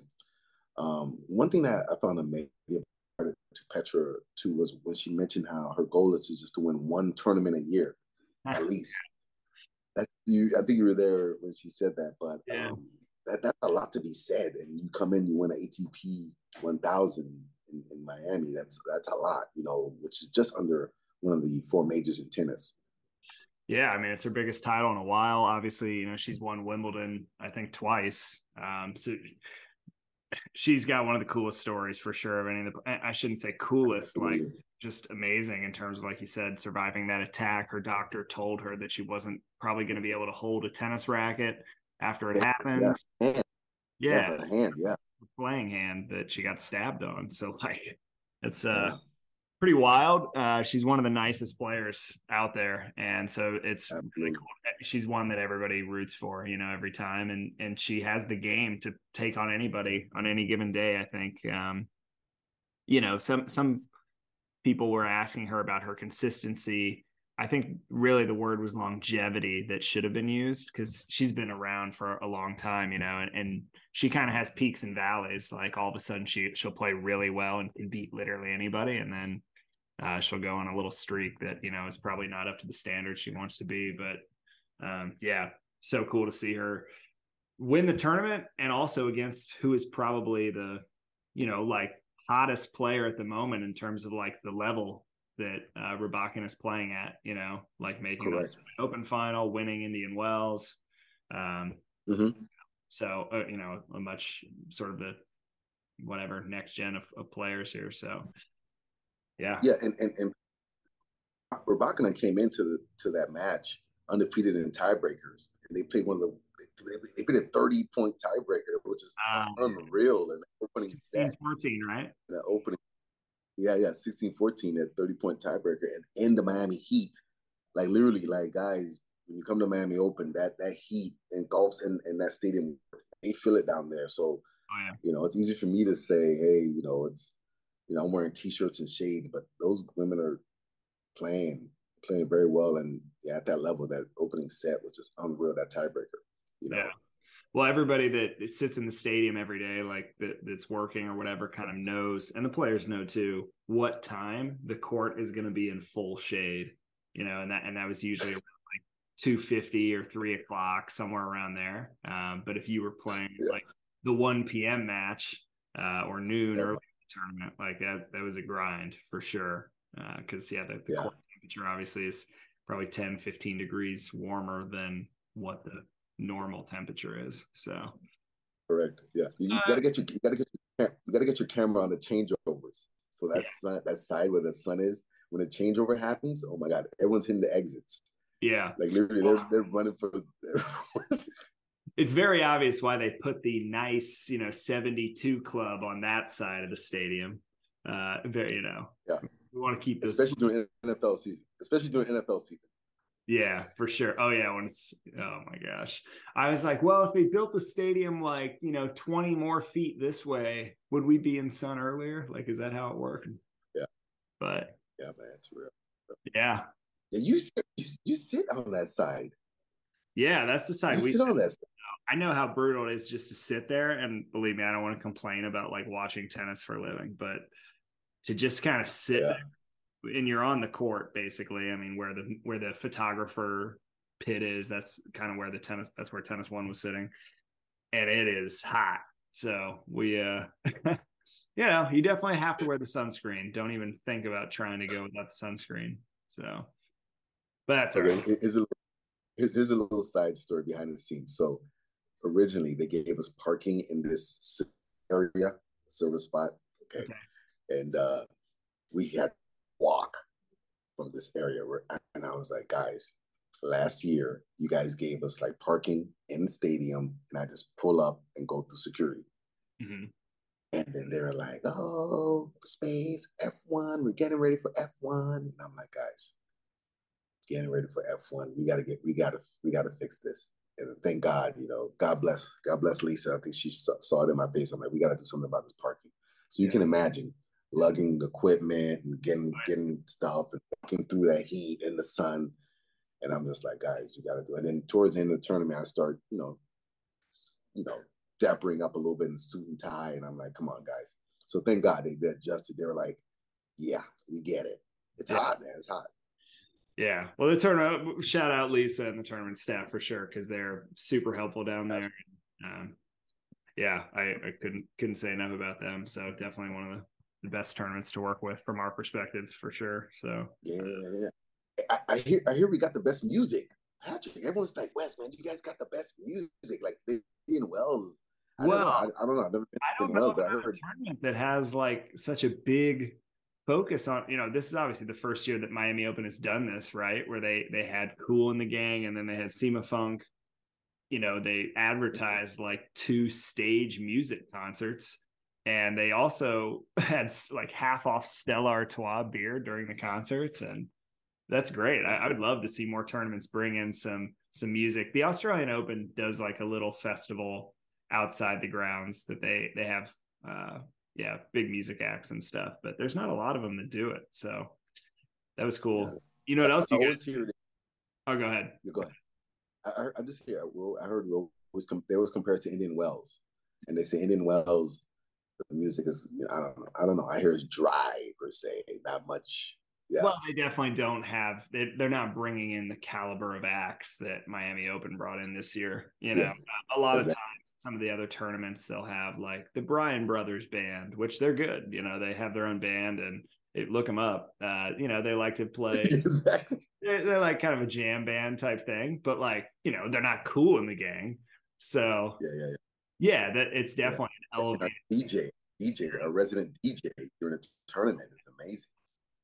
um, one thing that I found amazing to Petra too was when she mentioned how her goal is just to win one tournament a year, at least. That you, I think you were there when she said that, but yeah. um, that that's a lot to be said. And you come in, you win an ATP 1000 in, in Miami. That's that's a lot, you know, which is just under one of the four majors in tennis. Yeah, I mean it's her biggest title in a while. Obviously, you know she's won Wimbledon, I think twice. Um, so she's got one of the coolest stories for sure of any of the I shouldn't say coolest, like just amazing in terms of like you said, surviving that attack. Her doctor told her that she wasn't probably going to be able to hold a tennis racket after it yeah, happened. Yeah, yeah, yeah, hand, yeah, playing hand that she got stabbed on. So like, it's uh, pretty wild. Uh, she's one of the nicest players out there, and so it's really cool. She's one that everybody roots for, you know, every time, and and she has the game to take on anybody on any given day. I think, um, you know, some some people were asking her about her consistency. I think really the word was longevity that should have been used because she's been around for a long time, you know, and, and she kind of has peaks and valleys. Like all of a sudden she she'll play really well and can beat literally anybody, and then uh, she'll go on a little streak that you know is probably not up to the standard she wants to be. But um, yeah, so cool to see her win the tournament and also against who is probably the you know like hottest player at the moment in terms of like the level that uh, Rybakina is playing at. You know, like making an open final, winning Indian Wells. Um, mm-hmm. So uh, you know, a much sort of the whatever next gen of, of players here. So yeah. Yeah, and and, and Rybakina came into the to that match undefeated in tiebreakers, and they played one of the they played a thirty point tiebreaker, which is um, unreal in the opening set. 14, right? The opening, yeah, yeah, 16 14 at 30 point tiebreaker, and in the Miami Heat, like literally, like guys, when you come to Miami Open, that that heat engulfs in, in that stadium, they feel it down there. So, oh, yeah. you know, it's easy for me to say, hey, you know, it's you know, I'm wearing t-shirts and shades, but those women are playing, playing very well. And yeah, at that level, that opening set was just unreal, that tiebreaker, you know? Yeah. Well, everybody that sits in the stadium every day, like that, that's working or whatever, kind of knows, and the players know too, what time the court is going to be in full shade, you know, and that and that was usually like two fifty or three o'clock, somewhere around there. Um, but if you were playing yeah. like the one p.m. match uh, or noon yeah. early tournament. Like that, that was a grind for sure. Because, uh, yeah, the, the yeah. temperature obviously is probably 10, 15 degrees warmer than what the normal temperature is. So, correct. Yeah. You, uh, gotta get your, you gotta get your, you gotta get your camera on the changeovers. So that's yeah. that side where the sun is. When a changeover happens, oh my God, everyone's hitting the exits. Yeah. Like literally, they're, they're running for. it's very obvious why they put the nice, you know, 72 club on that side of the stadium. Uh, very, you know, yeah, we want to keep this, especially during NFL season, especially during NFL season. Yeah, for sure. Oh yeah, when it's oh my gosh. I was like, well, if they built the stadium like, you know, 20 more feet this way, would we be in sun earlier? Like, is that how it worked? Yeah. But yeah, man, it's real. Yeah. Yeah, you sit you, you sit on that side. Yeah, that's the side you we sit on that. side. I know how brutal it is just to sit there, and believe me, I don't want to complain about like watching tennis for a living, but to just kind of sit yeah. there, and you're on the court basically. I mean, where the where the photographer pit is, that's kind of where the tennis that's where TennisONE was sitting, and it is hot. So we uh you know, you definitely have to wear the sunscreen. Don't even think about trying to go without the sunscreen. So, but that's okay. Right. Here's, a, here's a little side story behind the scenes. So, originally they gave us parking in this area, silver spot. Okay. okay. And uh, we had from this area where, and I was like, guys, last year you guys gave us like parking in the stadium, and I just pull up and go through security. Mm-hmm. And then they're like, oh, space, F1, we're getting ready for F1. And I'm like, guys, getting ready for F1. We gotta get, we gotta, we gotta fix this. And thank God, you know, God bless, God bless Lisa. I think she saw, saw it in my face. I'm like, we gotta do something about this parking. So you can imagine lugging equipment and getting getting stuff and walking through that heat in the sun. And I'm just like, guys, you got to do it. And then towards the end of the tournament, I start, you know, you know, dappering up a little bit in suit and tie. And I'm like, come on, guys. So thank God they, they adjusted. They were like, yeah, we get it. It's yeah. hot, man. It's hot. Yeah. Well, the tournament, shout out Lisa and the tournament staff for sure, because they're super helpful down there. Um, yeah, I, I couldn't couldn't say enough about them. So definitely one of the the best tournaments to work with from our perspective for sure. So yeah. I, I, hear I hear we got the best music. Patrick, everyone's like, Wes, man, you guys got the best music. Like in Wells. I well, don't I, I, don't know. I've never been I don't know Wells, but I heard a tournament that has like such a big focus on you know this is obviously the first year that Miami Open has done this right where they they had Kool and the Gang and then they had Cimafunk you know they mm-hmm. advertised like two stage music concerts and they also had like half off Stella Artois beer during the concerts, and that's great. I, I, would love to see more tournaments bring in some some music. The Australian Open does like a little festival outside the grounds that they they have, uh, yeah, big music acts and stuff. But there's not a lot of them that do it, so that was cool. You know what else? You guys? Oh, go ahead. You go ahead. I, I just hear. I heard was there was compared to Indian Wells, and they say Indian Wells the music is I don't know. I don't know. I hear it's dry per se, not much. Yeah. Well, they definitely don't have. They, they're not bringing in the caliber of acts that Miami Open brought in this year. You know, yeah. a lot exactly. of times, some of the other tournaments they'll have like the Bryan Brothers band, which they're good. You know, they have their own band and it, look them up. Uh, you know, they like to play. exactly. They're, they're like kind of a jam band type thing, but like you know, they're not Kool and the Gang. So yeah, yeah, yeah. Yeah, that it's definitely yeah. an elevated DJ, DJ, a resident DJ during a tournament is amazing.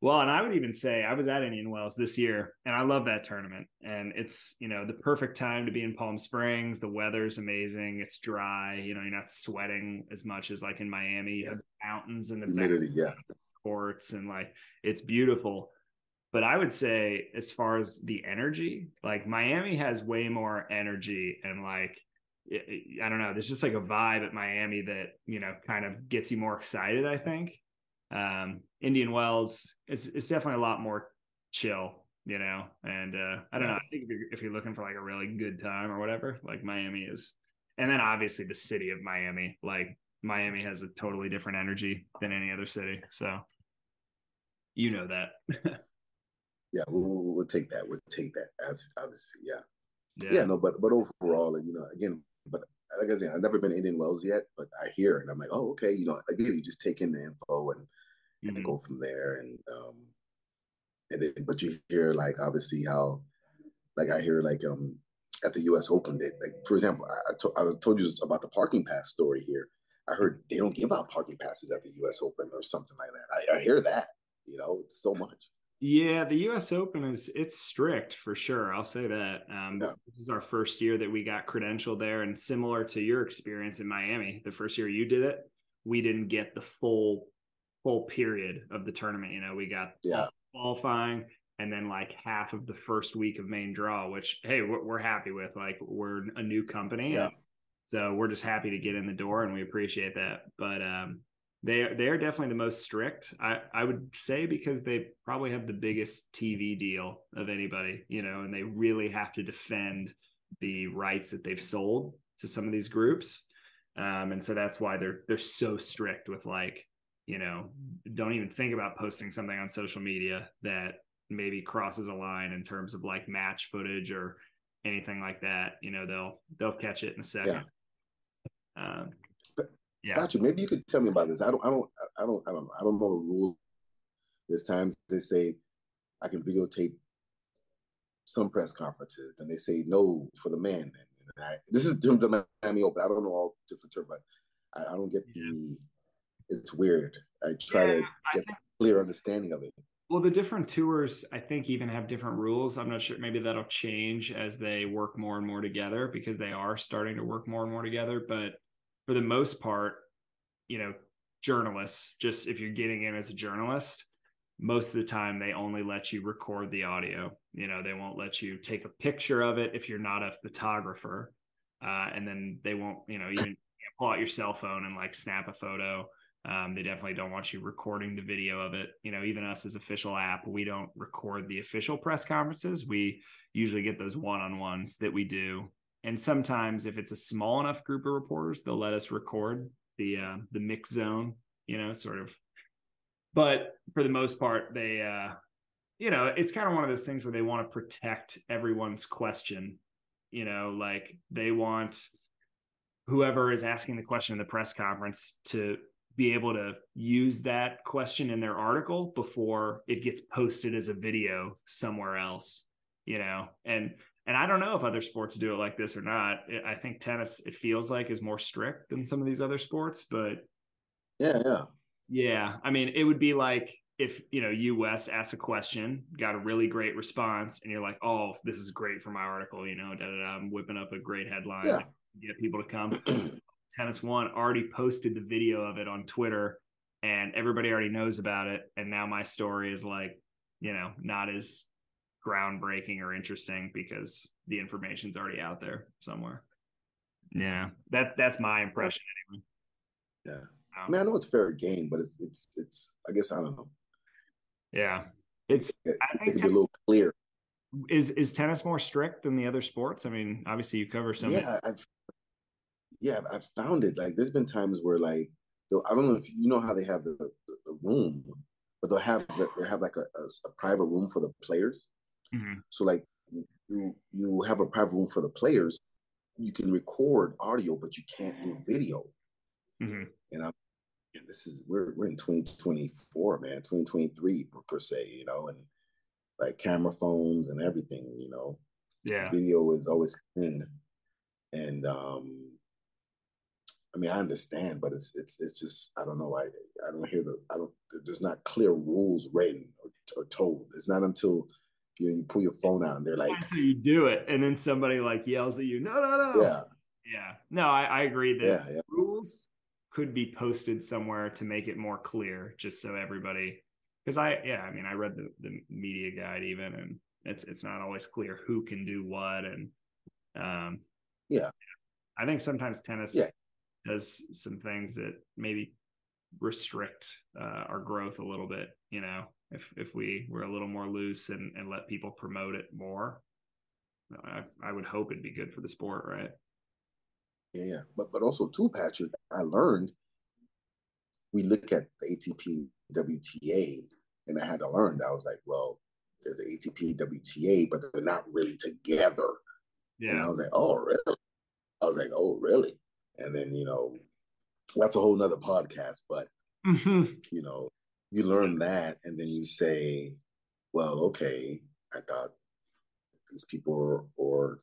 Well, and I would even say I was at Indian Wells this year, and I love that tournament. And it's you know the perfect time to be in Palm Springs. The weather's amazing. It's dry. You know, you're not sweating as much as like in Miami. You have mountains in the humidity, yeah, courts, and like it's beautiful. But I would say, as far as the energy, like Miami has way more energy and like I don't know. There's just like a vibe at Miami that you know kind of gets you more excited. I think um, Indian Wells it's it's definitely a lot more chill, you know. And uh, I don't know. I think if you're, if you're looking for like a really good time or whatever, like Miami is. And then obviously the city of Miami, like Miami has a totally different energy than any other city. So you know that. yeah, we'll, we'll, take that. We'll take that. Obviously, yeah. yeah. Yeah, no, but but overall, you know, again, but like I said, I've never been to Indian Wells yet, but I hear it. I'm like, oh, okay, you know, again, you just take in the info and mm-hmm. and go from there. And um and then but you hear like obviously how like I hear like um at the US Open that like for example, I, I, to, I told you about the parking pass story here. I heard they don't give out parking passes at the US Open or something like that. I, I hear that, you know, it's so much. Yeah, the U.S. Open is it's strict for sure. I'll say that. Um, yeah. This is our first year that we got credentialed there, and similar to your experience in Miami, the first year you did it, we didn't get the full full period of the tournament. You know, we got yeah. qualifying and then like half of the first week of main draw, which hey, we're, we're happy with. Like we're a new company, yeah. so we're just happy to get in the door, and we appreciate that. But um, they are, they are definitely the most strict. I, I would say because they probably have the biggest TV deal of anybody, you know, and they really have to defend the rights that they've sold to some of these groups. Um, and so that's why they're they're so strict with like, you know, don't even think about posting something on social media that maybe crosses a line in terms of like match footage or anything like that. You know, they'll they'll catch it in a second. Yeah. Um, Yeah. Patrick, maybe you could tell me about this. I don't, I don't, I don't, I don't know. I don't know the rule. There's times they say I can videotape some press conferences, and they say no for the man. And, and I, this is of Miami Open. I don't know all different terms, but I, I don't get the. It's weird. I try Yeah, to get think- a clear understanding of it. Well, the different tours, I think, even have different rules. I'm not sure. Maybe that'll change as they work more and more together because they are starting to work more and more together. But for the most part, you know, journalists, just if you're getting in as a journalist, most of the time they only let you record the audio. You know, they won't let you take a picture of it if you're not a photographer. Uh, and then they won't, you know, even pull out your cell phone and like snap a photo. Um, they definitely don't want you recording the video of it. You know, even us as official app, we don't record the official press conferences. We usually get those one on ones that we do. And sometimes, if it's a small enough group of reporters, they'll let us record the uh, the mix zone. You know, sort of. But for the most part, they, uh, you know, it's kind of one of those things where they want to protect everyone's question. You know, like they want whoever is asking the question in the press conference to be able to use that question in their article before it gets posted as a video somewhere else you know and and i don't know if other sports do it like this or not i think tennis it feels like is more strict than some of these other sports but Yeah, yeah. yeah i mean it would be like if you know us asked a question got a really great response and you're like oh this is great for my article you know da, da, da, i'm whipping up a great headline Yeah. get people to come TennisONE already posted the video of it on Twitter and everybody already knows about it. And now my story is like, you know, not as groundbreaking or interesting because the information's already out there somewhere. Yeah. That that's my impression anyway. Yeah. I Um, mean, I know it's fair game, but it's it's it's. I guess I don't know. yeah. It's It, I it think could be a little clear. is is tennis more strict than the other sports? I mean, obviously you cover some yeah, I've yeah, I've found it. Like, there's been times where like, they'll, I don't know if you know how they have the, the, the room, but they'll have the, they have like a, a, a private room for the players. Mhm. So like, you you have a private room for the players. You can record audio, but you can't do video. Mhm. And I'm, and this is we're we're in 2024, man, 2023 per, per se, you know, and like camera phones and everything, you know yeah. video is always clean and um i mean i understand but it's it's it's just i don't know i i don't hear the i don't there's not clear rules written or, or told it's not until you know you pull your phone out and they're like you do it, and then somebody like yells at you, no, no, no. yeah Yeah. No, I, I agree that yeah yeah rules could be posted somewhere to make it more clear, just so everybody. Because I, yeah, I mean, I read the, the media guide even, and it's it's not always clear who can do what, and um, Yeah. I think sometimes tennis Yeah. does some things that maybe restrict uh, our growth a little bit. You know, if if we were a little more loose and and let people promote it more, I I would hope it'd be good for the sport, right? yeah yeah but but also too patrick i learned we look at the atp wta and i had to learn that i was like well there's the atp wta but they're not really together yeah And I was like, oh, really? I was like, oh, really? And then, you know, that's a whole nother podcast, but, you know, you learn that and then you say, well, okay, I thought these people are, are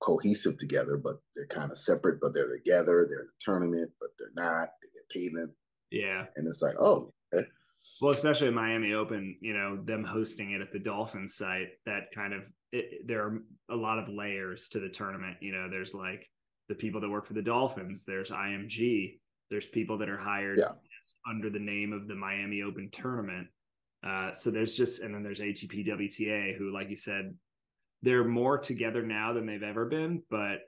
cohesive together, but they're kind of separate, but they're together. They're in a tournament, but they're not. They get paid. in- yeah. And it's like, oh, okay. Well, especially at Miami Open, you know, them hosting it at the Dolphins site, that kind of it, there are a lot of layers to the tournament. You know, there's like the people that work for the Dolphins, there's IMG, there's people that are hired Yeah. Under the name of the Miami Open tournament. Uh, so there's just, and then there's ATP WTA, who, like you said, they're more together now than they've ever been, but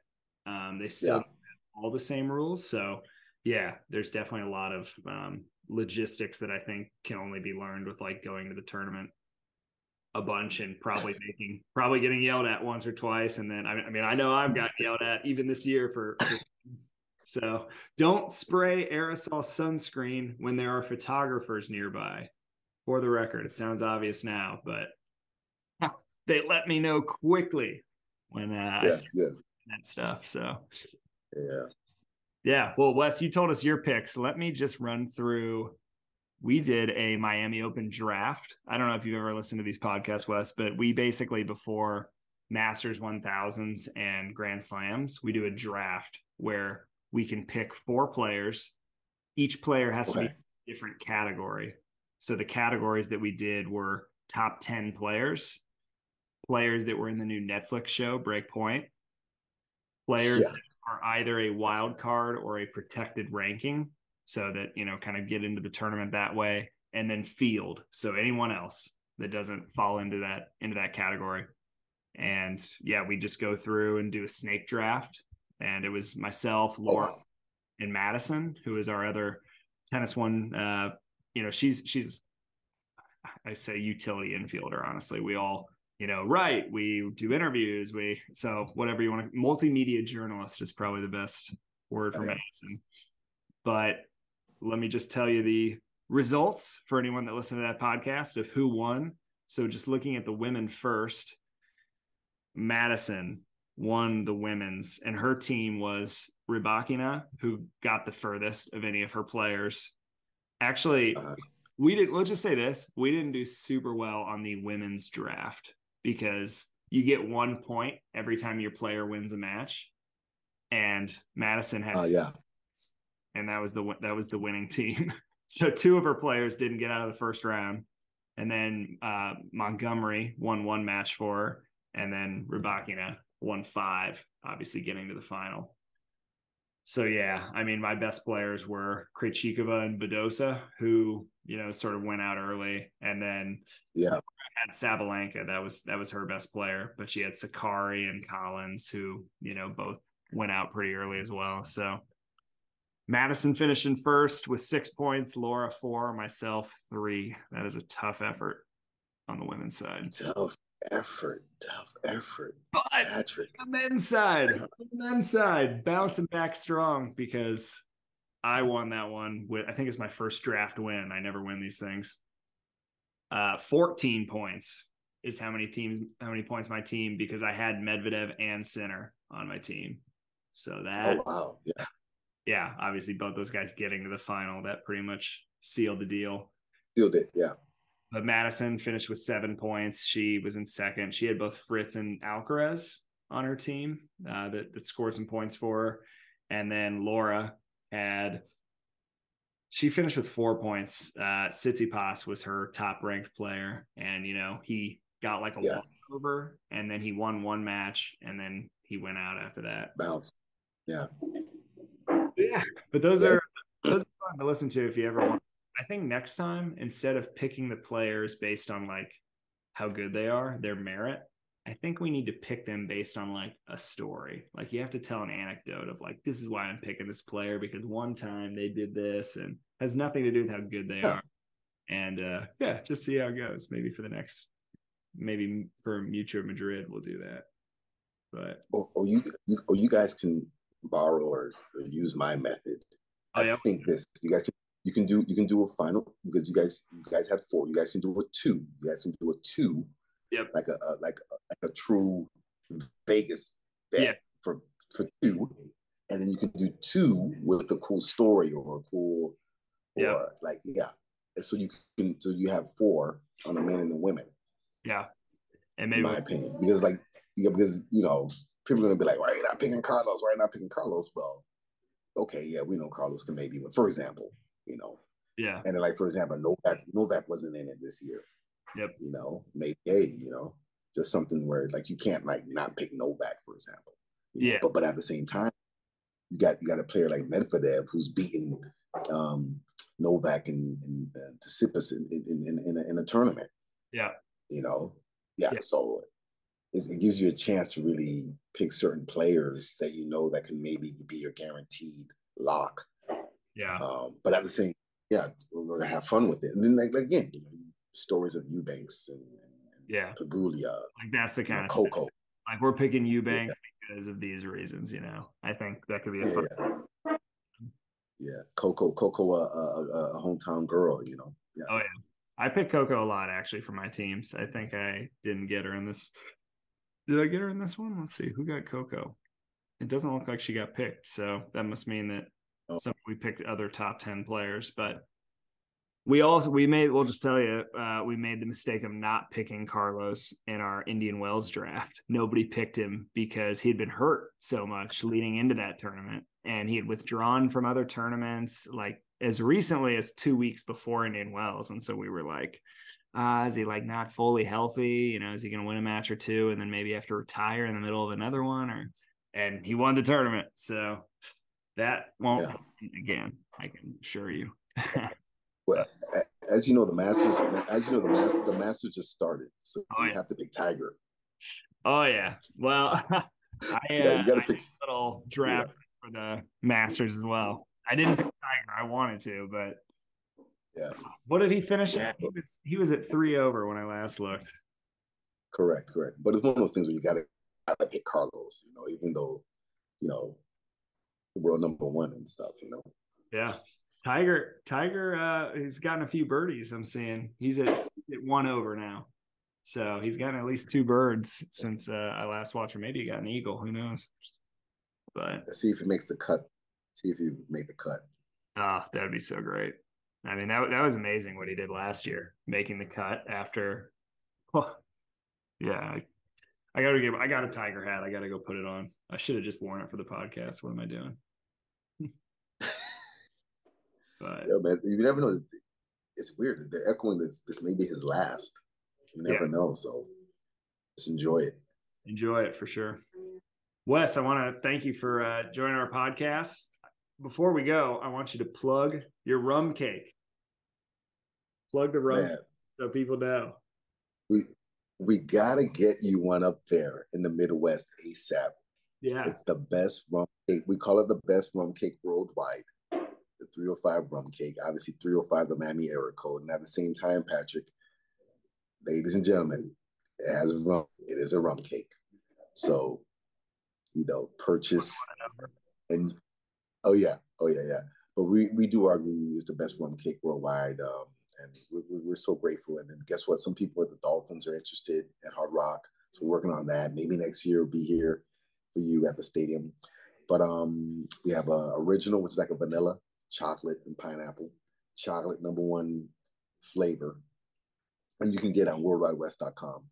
um, they still Yeah. have all the same rules. So yeah, there's definitely a lot of um, logistics that I think can only be learned with like going to the tournament a bunch and probably making probably getting yelled at once or twice and then I, mean I know I've gotten yelled at even this year for, for. so don't spray aerosol sunscreen when there are photographers nearby for the record it sounds obvious now but they let me know quickly when uh, I Yes, said yes. that stuff so Yeah. Yeah. Well, Wes, you told us your picks. Let me just run through. We did a Miami Open draft. I don't know if you've ever listened to these podcasts, Wes, but we basically before Masters 1000s and Grand Slams, we do a draft where we can pick four players. Each player has okay. to be a different category. So the categories that we did were top 10 players, players that were in the new Netflix show Breakpoint, players yeah. that are either a wild card or a protected ranking so that, you know, kind of get into the tournament that way, and then field. So anyone else that doesn't fall into that into that category. And yeah, we just go through and do a snake draft. And it was myself, Laura, oh, and Madison, who is our other TennisONE. Uh, you know, she's she's I say utility infielder. Honestly, we all you know write, we do interviews, we so whatever you want to. Multimedia journalist is probably the best word for. Madison. But let me just tell you the results for anyone that listened to that podcast of who won. So just looking at the women first, Madison won the women's, and her team was Rybakina, who got the furthest of any of her players. Actually, uh, we did. Let's just say this: we didn't do super well on the women's draft because you get one point every time your player wins a match, and Madison had, uh, yeah, and that was the that was the winning team. so two of her players didn't get out of the first round, and then uh, Montgomery won one match for her, and then Rybakina won five, obviously getting to the final. So yeah, I mean, my best players were Krejcikova and Badosa, who you know sort of went out early, and then yeah, I had Sabalenka. That was that was her best player, but she had Sakkari and Collins, who you know both went out pretty early as well. So Madison finishing first with six points, Laura four, myself three. That is a tough effort on the women's side. Tough effort, tough effort. But Patrick. the men's side, the men's side, bouncing back strong because I won that one with I think it's my first draft win. I never win these things. Uh 14 points is how many teams how many points my team because I had Medvedev and Sinner on my team. So that Oh wow. Yeah. Yeah, obviously both those guys getting to the final that pretty much sealed the deal. Sealed it, yeah. But Madison finished with seven points. She was in second. She had both Fritz and Alcaraz on her team uh, that, that scored some points for her. And then Laura had, she finished with four points. Uh, Tsitsipas was her top ranked player. And, you know, he got like a yeah. walkover and then he won one match and then he went out after that. Bounce. Yeah. Yeah. But those yeah. are, those are fun to listen to if you ever want I think next time, instead of picking the players based on like how good they are, their merit, I think we need to pick them based on like a story. Like you have to tell an anecdote of like, this is why I'm picking this player because one time they did this and has nothing to do with how good they are. And uh yeah, just see how it goes. Maybe for the next maybe for Mutua Madrid we'll do that. But or, or you, you or you guys can borrow or, or use my method. Oh, yeah. I think this you guys you can do you can do a final because you guys you guys had four. You guys can do a two. You guys can do a two. Yep. Like a, a like a, like a true Vegas bet yeah. for for two, and then you can do two with a cool story or a cool, or yeah. like yeah. And so you can so you have four on the men and the women. Yeah. And maybe in my opinion, because like yeah, because you know people are gonna be like, why are you not picking Carlos? Why are you not picking Carlos? Well, okay, yeah, we know Carlos can maybe win. For example, you know. Yeah. And like for example, Novak Novak wasn't in it this year. Yep. You know, maybe you know, just something where like you can't like not pick Novak, for example. yeah. Know? But but at the same time, you got you got a player like Medvedev who's beaten um, Novak and, and uh, Tsitsipas in in, in, in, a, in a tournament. Yeah. You know. Yeah. yeah. So it gives you a chance to really pick certain players that you know that can maybe be your guaranteed lock yeah. Um, but at the same, yeah, we're gonna have fun with it. And then like again, you know, stories of Eubanks and, and yeah, Pegula. Like that's the kind know, of Coco. Stuff. Like we're picking Eubanks yeah. because of these reasons. You know, I think that could be a yeah, fun. Yeah. yeah. Coco, Coco, a, a, a, hometown girl. You know. Yeah. Oh yeah. I pick Coco a lot actually for my teams. I think I didn't get her in this. Did I get her in this one? Let's see who got Coco. It doesn't look like she got picked, so that must mean that oh. some we picked other top 10 players, but we also we made we'll just tell you uh, we made the mistake of not picking Carlos in our Indian Wells draft. Nobody picked him because he had been hurt so much leading into that tournament, and he had withdrawn from other tournaments like as recently as two weeks before Indian Wells, and so we were like, uh, is he like not fully healthy? You know, is he going to win a match or two and then maybe have to retire in the middle of another one? Or and he won the tournament, so that won't yeah. happen again. I can assure you. well, as you know, the Masters, as you know, the Masters, the Masters just started, so oh, you yeah. have to pick Tiger. Oh yeah, well, I, uh, yeah, you got to pick a little draft yeah. for the Masters as well. I didn't pick Tiger. I wanted to, but yeah. What did he finish at? He was he was at three over when I last looked. Correct, correct. But it's one of those things where you gotta gotta pick Carlos, you know, even though, you know, the world number one and stuff, you know. Yeah. Tiger, Tiger, uh, he's gotten a few birdies. I'm seeing he's at, at one over now, so he's gotten at least two birds since uh, I last watched him. Maybe he got an eagle. Who knows? But Let's see if he makes the cut. See if he make the cut. Oh, that'd be so great. I mean, that that was amazing what he did last year, making the cut after. Oh, yeah, I, I got to give. I got a tiger hat. I got to go put it on. I should have just worn it for the podcast. What am I doing? But yeah, man, you never know. It's, it's weird. They're echoing this. This may be his last. You never yeah. know. So just enjoy it. Enjoy it for sure. Wes, I want to thank you for uh, joining our podcast before we go, I want you to plug your rum cake. Plug the rum Man, so people know. We we gotta get you one up there in the Midwest ASAP. Yeah. It's the best rum cake. We call it the best rum cake worldwide. The 305 rum cake. Obviously 305 the Miami error code. And at the same time, Patrick, ladies and gentlemen, it has rum. It is a rum cake. So, you know, purchase and Oh yeah, oh yeah, yeah. But we we do argue is the best rum cake worldwide, um, and we're, we're so grateful. And then guess what? Some people at the Dolphins are interested at Hard Rock, so we're working on that. Maybe next year we'll be here for you at the stadium. But um, we have a original, which is like a vanilla, chocolate, and pineapple. Chocolate number one flavor, and you can get on worldwidewest.com.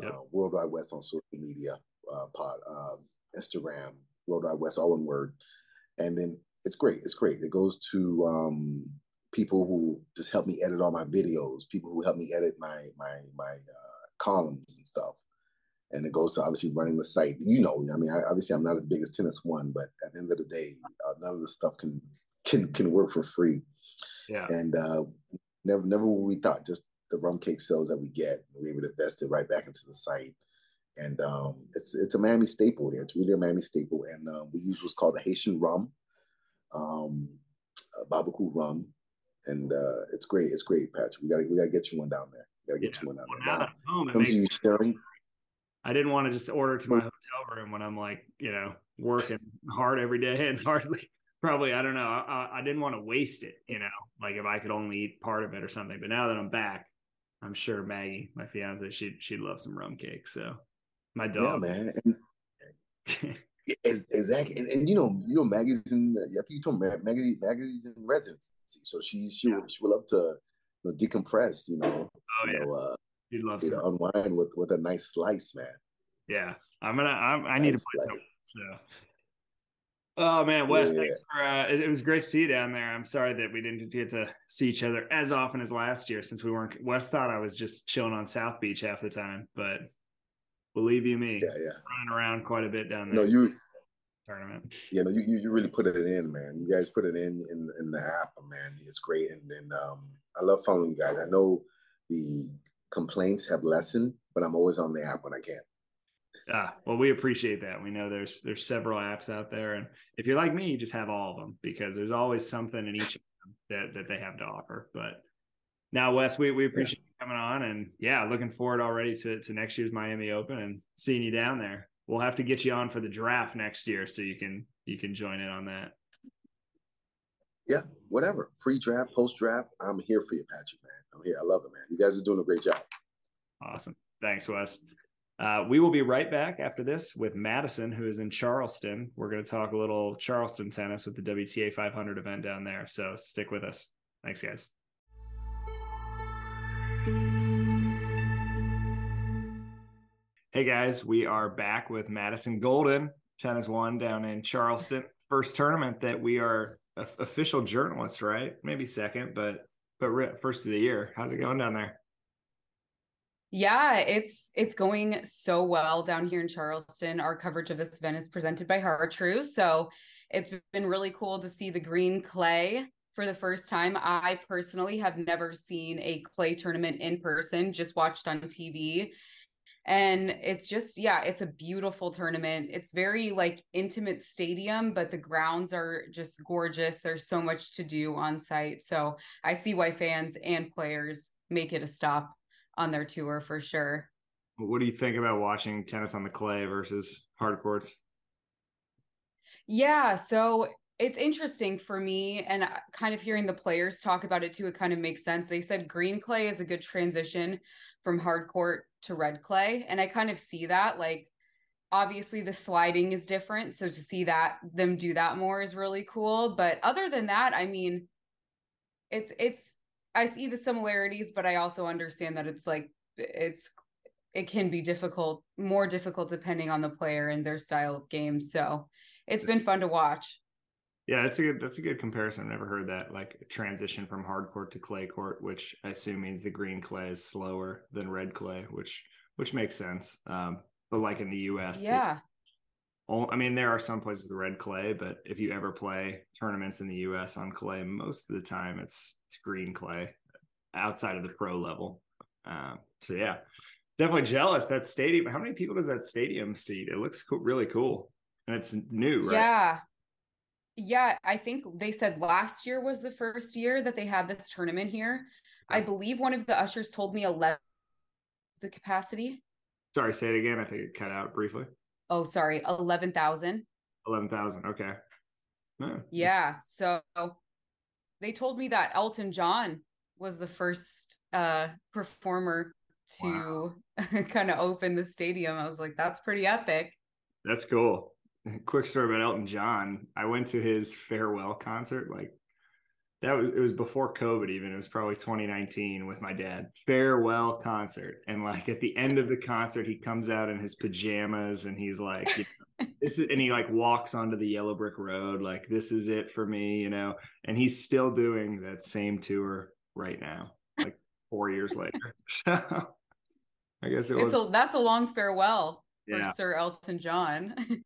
Yep. Uh, World Wide West on social media, uh, pod, uh, Instagram, World Wide West, all one word and then it's great. It's great. It goes to um, people who just help me edit all my videos, people who help me edit my my my uh, columns and stuff. And it goes to obviously running the site. You know, I mean, I, obviously I'm not as big as TennisONE, but at the end of the day, uh, none of the stuff can can can work for free. Yeah. And uh, never never we thought just the rum cake sales that we get, we able to invest it right back into the site and um, it's it's a Miami staple here. It's really a Miami staple, and uh, we use what's called the Haitian rum, um, uh, Barbancourt rum, and uh, it's great. It's great, Patrick. We gotta we gotta get you one down there. We gotta get yeah. you one down there. Now, home, comes you sharing. I didn't want to just order to my hotel room when I'm like, you know, working hard every day and hardly probably I don't know. I, I didn't want to waste it, you know, like if I could only eat part of it or something. But now that I'm back, I'm sure Maggie, my fiance, she'd she'd love some rum cake. So my dog. Yeah, man. And, exactly, and, and, you know, you know, Maggie's in. I think you told me Maggie, Maggie's in residency, so she's she yeah. she would love to you know, decompress. You know, oh you yeah, know, uh, you'd love to unwind with with a nice slice, man. Yeah, I'm gonna. I'm, i need nice to play so. Oh man, Wes, yeah. thanks for. Uh, it, it, was great to see you down there. I'm sorry that we didn't get to see each other as often as last year since we weren't. Wes thought I was just chilling on South Beach half the time, but Believe you me. Yeah, yeah. Running around quite a bit down there. No, you tournament. Yeah, no, you you really put it in, man. You guys put it in in in the app, man. It's great, and then um, I love following you guys. I know the complaints have lessened, but I'm always on the app when I can. Ah, well, we appreciate that. We know there's there's several apps out there, and if you're like me, you just have all of them because there's always something in each that that they have to offer. But now, Wes, we, we appreciate yeah. you coming on and yeah, looking forward already to, to next year's Miami Open and seeing you down there. We'll have to get you on for the draft next year so you can you can join in on that. Yeah, whatever. Pre draft, post draft, I'm here for you, Patrick, man. I'm here. I love it, man. You guys are doing a great job. Awesome. Thanks, Wes. Uh, we will be right back after this with Madison, who is in Charleston. We're going to talk a little Charleston tennis with the WTA 500 event down there. So stick with us. Thanks, guys. Hey guys, we are back with Madison Golden, TennisONE down in Charleston. First tournament that we are official journalists, right? Maybe second, but but first of the year. How's it going down there? Yeah, it's it's going so well down here in Charleston. Our coverage of this event is presented by Har-Tru, so it's been really cool to see the green clay for the first time. I personally have never seen a clay tournament in person, just watched on TV. And it's just, yeah, it's a beautiful tournament. It's very like intimate stadium, but the grounds are just gorgeous. There's so much to do on site. So I see why fans and players make it a stop on their tour for sure. What do you think about watching tennis on the clay versus hard courts? Yeah, so it's interesting for me and uh, kind of hearing the players talk about it too it kind of makes sense they said green clay is a good transition from hard court to red clay and i kind of see that like obviously the sliding is different so to see that them do that more is really cool but other than that i mean it's it's I see the similarities, but I also understand that it's like it's it can be difficult, more difficult depending on the player and their style of game. So it's been fun to watch. Yeah, that's a good that's a good comparison. I've never heard that like transition from hard court to clay court, which I assume means the green clay is slower than red clay, which which makes sense. Um, but like in the US, yeah. I mean, there are some places with red clay, but if you ever play tournaments in the U.S. on clay, most of the time it's it's green clay outside of the pro level. Um, so yeah, definitely jealous that stadium. How many people does that stadium seat? It looks cool, really cool, and it's new, right? Yeah, yeah. I think they said last year was the first year that they had this tournament here. I believe one of the ushers told me eleven the capacity. Sorry, say it again. I think it cut out briefly. Oh, sorry, eleven thousand. Eleven thousand. Okay. Yeah. So they told me that Elton John was the first uh performer to wow. kind of open the stadium. I was like, that's pretty epic. That's cool. Quick story about Elton John. I went to his farewell concert like that was it was before COVID even. It was probably 2019 with my dad. Farewell concert. And like at the end of the concert, he comes out in his pajamas and he's like, you know, this is and he like walks onto the yellow brick road, like this is it for me, you know. And he's still doing that same tour right now, like four years later. So I guess it it's was a, that's a long farewell for yeah. Sir Elton John. yeah.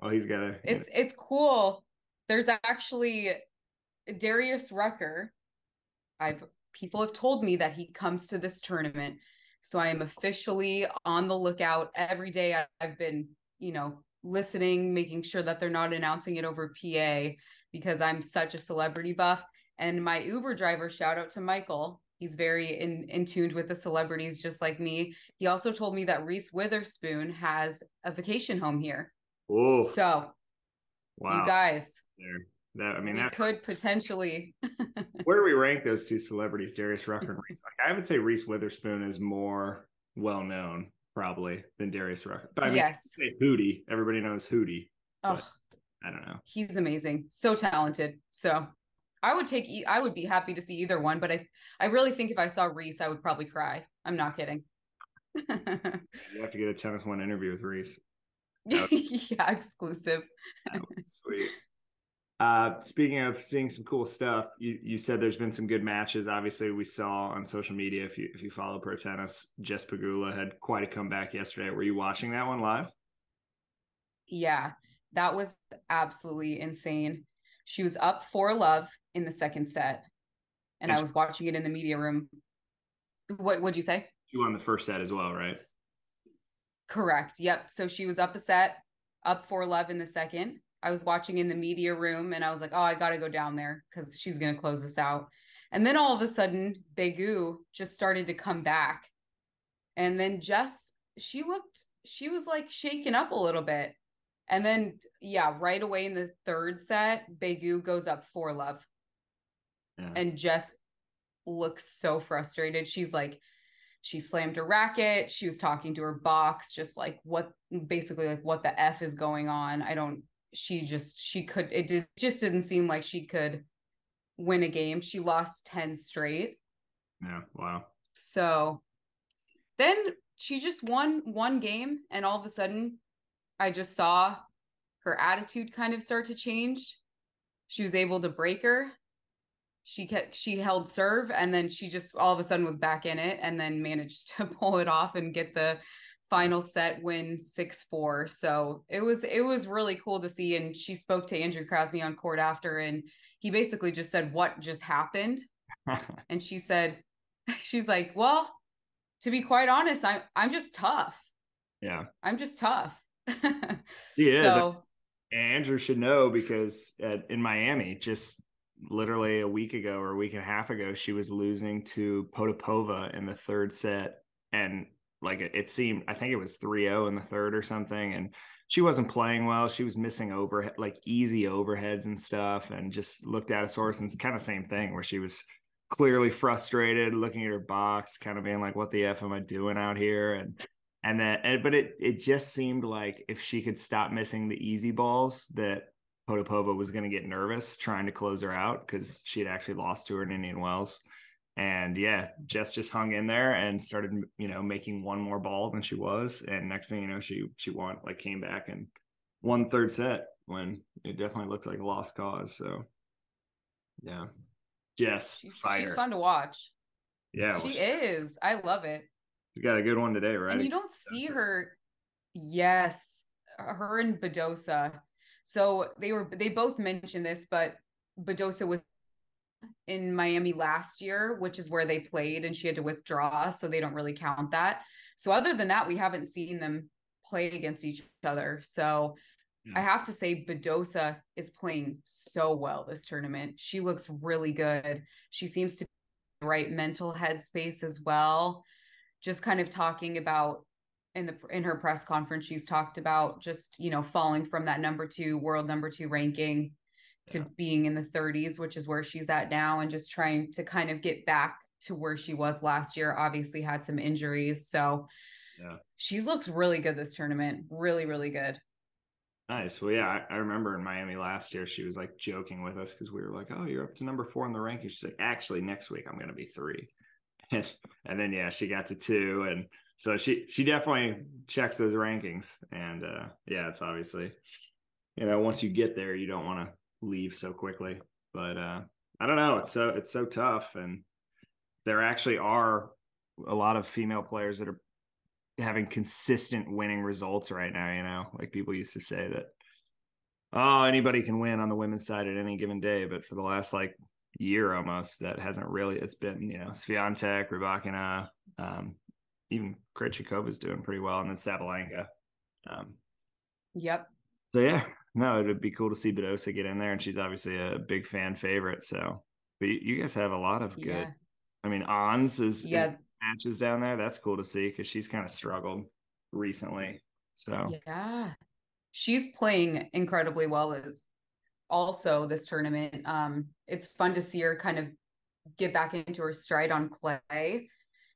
Well, he's got a. It's know. it's cool. There's actually Darius Rucker, I've people have told me that he comes to this tournament. So I am officially on the lookout every day. I've been, you know, listening, making sure that they're not announcing it over PA because I'm such a celebrity buff. And my Uber driver, shout out to Michael. He's very in, in tuned with the celebrities just like me. He also told me that Reese Witherspoon has a vacation home here. Oh, so wow. you guys, there. That I mean, we that could potentially. where do we rank those two celebrities, Darius Rucker and mm-hmm. Reese? Like, I would say Reese Witherspoon is more well known probably than Darius Rucker. But I mean, yes, say Hootie. Everybody knows Hootie. Oh, I don't know. He's amazing, so talented. So I would take. I would be happy to see either one, but I, I really think if I saw Reese, I would probably cry. I'm not kidding. you have to get a TennisONE interview with Reese. yeah, exclusive. sweet. Uh, speaking of seeing some cool stuff, you, you said there's been some good matches. Obviously, we saw on social media if you if you follow pro tennis, Jess Pegula had quite a comeback yesterday. Were you watching that one live? Yeah, that was absolutely insane. She was up four love in the second set, and, and I was watching it in the media room. What would you say? You won the first set as well, right? Correct. Yep. So she was up a set, up four love in the second I was watching in the media room and I was like, oh, I got to go down there because she's going to close this out. And then all of a sudden, Begu just started to come back. And then Jess, she looked, she was like shaken up a little bit. And then, yeah, right away in the third set, Begu goes up four love. Yeah. And Jess looks so frustrated. She's like, she slammed her racket. She was talking to her box, just like what basically like what the F is going on. I don't she just she could it did just didn't seem like she could win a game. She lost 10 straight. Yeah, wow. So then she just won one game and all of a sudden I just saw her attitude kind of start to change. She was able to break her. She kept she held serve and then she just all of a sudden was back in it and then managed to pull it off and get the final set win 6-4. So it was it was really cool to see and she spoke to Andrew Krasny on court after and he basically just said what just happened. and she said she's like, "Well, to be quite honest, I'm I'm just tough. Yeah. I'm just tough." she is. So, Andrew should know because at, in Miami, just literally a week ago or a week and a half ago, she was losing to Potapova in the third set. And like it, it seemed, I think it was 3 0 in the third or something. And she wasn't playing well. She was missing overhead, like easy overheads and stuff, and just looked out of sorts. And kind of same thing where she was clearly frustrated, looking at her box, kind of being like, "What the f am I doing out here?" And and that and, but it it just seemed like if she could stop missing the easy balls, that Potapova was going to get nervous trying to close her out because she had actually lost to her in Indian Wells. And yeah, Jess just hung in there and started, you know, making one more ball than she was. And next thing you know, she she won, like came back and won third set when it definitely looked like a lost cause. So yeah. Jess, she's, she's fun to watch. Yeah, she well, is. I love it. You got a good one today, right? And you don't see her. Yes, her and Badosa. So they were they both mentioned this, but Badosa was in Miami last year, which is where they played, and she had to withdraw, so they don't really count that. So other than that, we haven't seen them play against each other. So I hmm. have to say, Badosa is playing so well this tournament. She looks really good. She seems to be the right mental headspace as well. Just kind of talking about in the in her press conference, she's talked about just you know falling from that number two world number two ranking to being in the 30s, which is where she's at now, and just trying to kind of get back to where she was last year. Obviously, had some injuries. So yeah. she looks really good this tournament. Really, really good. Nice. Well, yeah, I, I, remember in Miami last year, she was like joking with us because we were like, "Oh, you're up to number four in the ranking." She's like, "Actually, next week I'm going to be three. and then yeah, she got to two, and so she she definitely checks those rankings. And uh, yeah, it's obviously, you know, once you get there, you don't want to leave so quickly. But uh, I don't know. It's so it's so tough, and there actually are a lot of female players that are having consistent winning results right now. You know, like people used to say that, oh, anybody can win on the women's side at any given day, but for the last like year almost, that hasn't really. It's been you know Swiatek, Rybakina, um, even Krejcikova is doing pretty well, and then Sabalenka. Um, yep. So yeah, no, it'd be cool to see Badosa get in there, and she's obviously a big fan favorite. So, but you, guys have a lot of good. Yeah. I mean, Ons is, yeah. Is matches down there. That's cool to see because she's kind of struggled recently. So yeah, she's playing incredibly well. As also this tournament, um, it's fun to see her kind of get back into her stride on clay.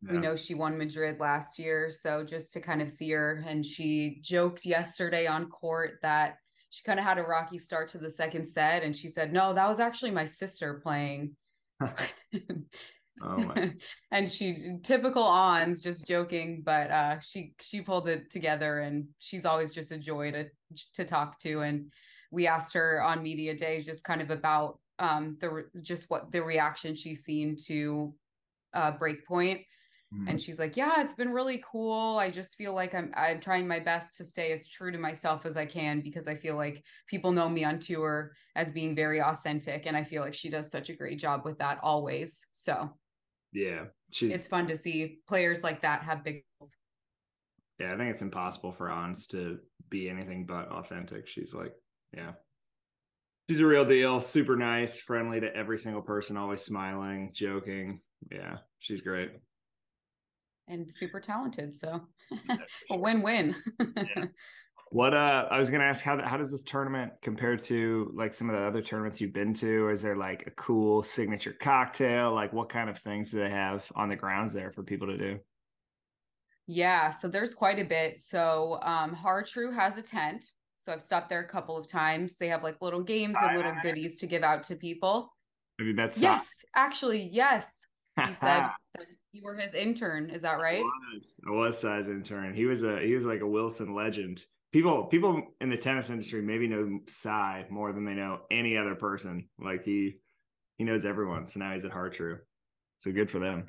Yeah. We know she won Madrid last year, so just to kind of see her, and she joked yesterday on court that she kind of had a rocky start to the second set, and she said, "No, that was actually my sister playing." Oh and she typical ons just joking but uh she she pulled it together and she's always just a joy to to talk to and we asked her on media day just kind of about um the just what the reaction she's seen to uh breakpoint mm-hmm. and she's like yeah it's been really cool i just feel like i'm i'm trying my best to stay as true to myself as i can because i feel like people know me on tour as being very authentic and i feel like she does such a great job with that always so yeah, she's. It's fun to see players like that have big goals. Yeah, I think it's impossible for Ons to be anything but authentic. She's like, yeah, she's a real deal. Super nice, friendly to every single person, always smiling, joking. Yeah, she's great. And super talented. So a win-win. yeah. What uh I was gonna ask how how does this tournament compare to like some of the other tournaments you've been to? Is there like a cool signature cocktail? Like what kind of things do they have on the grounds there for people to do? Yeah, so there's quite a bit. So um Har-Tru has a tent. So I've stopped there a couple of times. They have like little games and little goodies to give out to people. I mean, that's yes, actually, yes. He said you were his intern. Is that right? I was, I was Cy's intern. He was a he was like a Wilson legend. People people in the tennis industry maybe know Cy more than they know any other person. Like he he knows everyone. So now he's at Har-Tru. So good for them.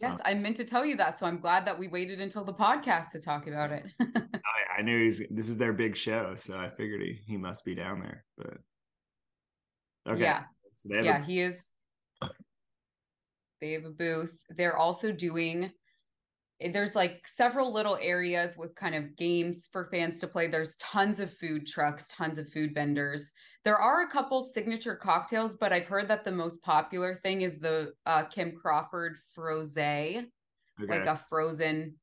Yes, I meant to tell you that. So I'm glad that we waited until the podcast to talk about it. I, I, knew he's this is their big show, so I figured he, he must be down there. But okay. Yeah. So yeah, a- he is they have a booth. They're also doing there's like several little areas with kind of games for fans to play. There's tons of food trucks, tons of food vendors. There are a couple signature cocktails, but I've heard that the most popular thing is the uh, Kim Crawford Froze, okay. like a frozen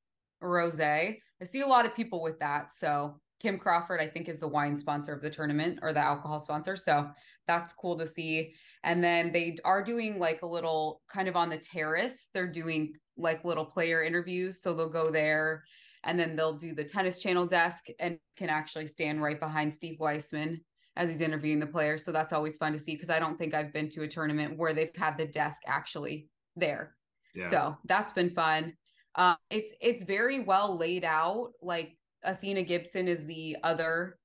rose. I see a lot of people with that. So Kim Crawford, I think, is the wine sponsor of the tournament or the alcohol sponsor. So that's cool to see. And then they are doing like a little kind of on the terrace, they're doing like little player interviews. So they'll go there and then they'll do the tennis channel desk and can actually stand right behind Steve Weissman as he's interviewing the players. So that's always fun to see because I don't think I've been to a tournament where they've had the desk actually there. Yeah. So that's been fun. Um, it's it's very well laid out. Like Althea Gibson is the other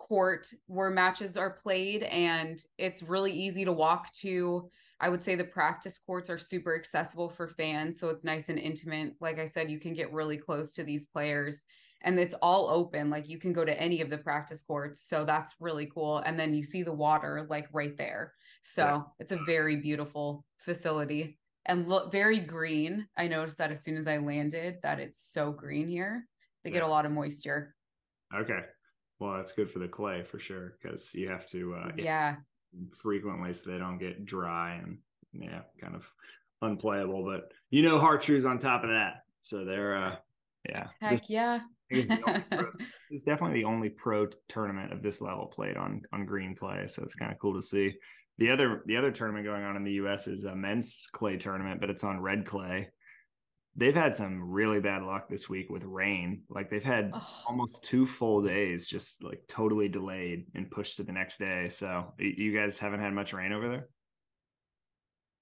court where matches are played, and it's really easy to walk to. I would say the practice courts are super accessible for fans, so it's nice and intimate. Like I said, you can get really close to these players and it's all open like you can go to any of the practice courts so that's really cool and then you see the water like right there so yeah. it's a very beautiful facility and look very green i noticed that as soon as i landed that it's so green here they get a lot of moisture. Okay. Well, that's good for the clay for sure because you have to uh, yeah frequently so they don't get dry and yeah kind of unplayable. But you know, Har-Tru's on top of that, so they're uh yeah. Heck this, yeah. this is definitely the only pro tournament of this level played on on green clay, so it's kind of cool to see. The other the other tournament going on in the U.S. is a men's clay tournament, but it's on red clay they've had some really bad luck this week with rain. Like they've had oh. almost two full days just like totally delayed and pushed to the next day. So you guys haven't had much rain over there?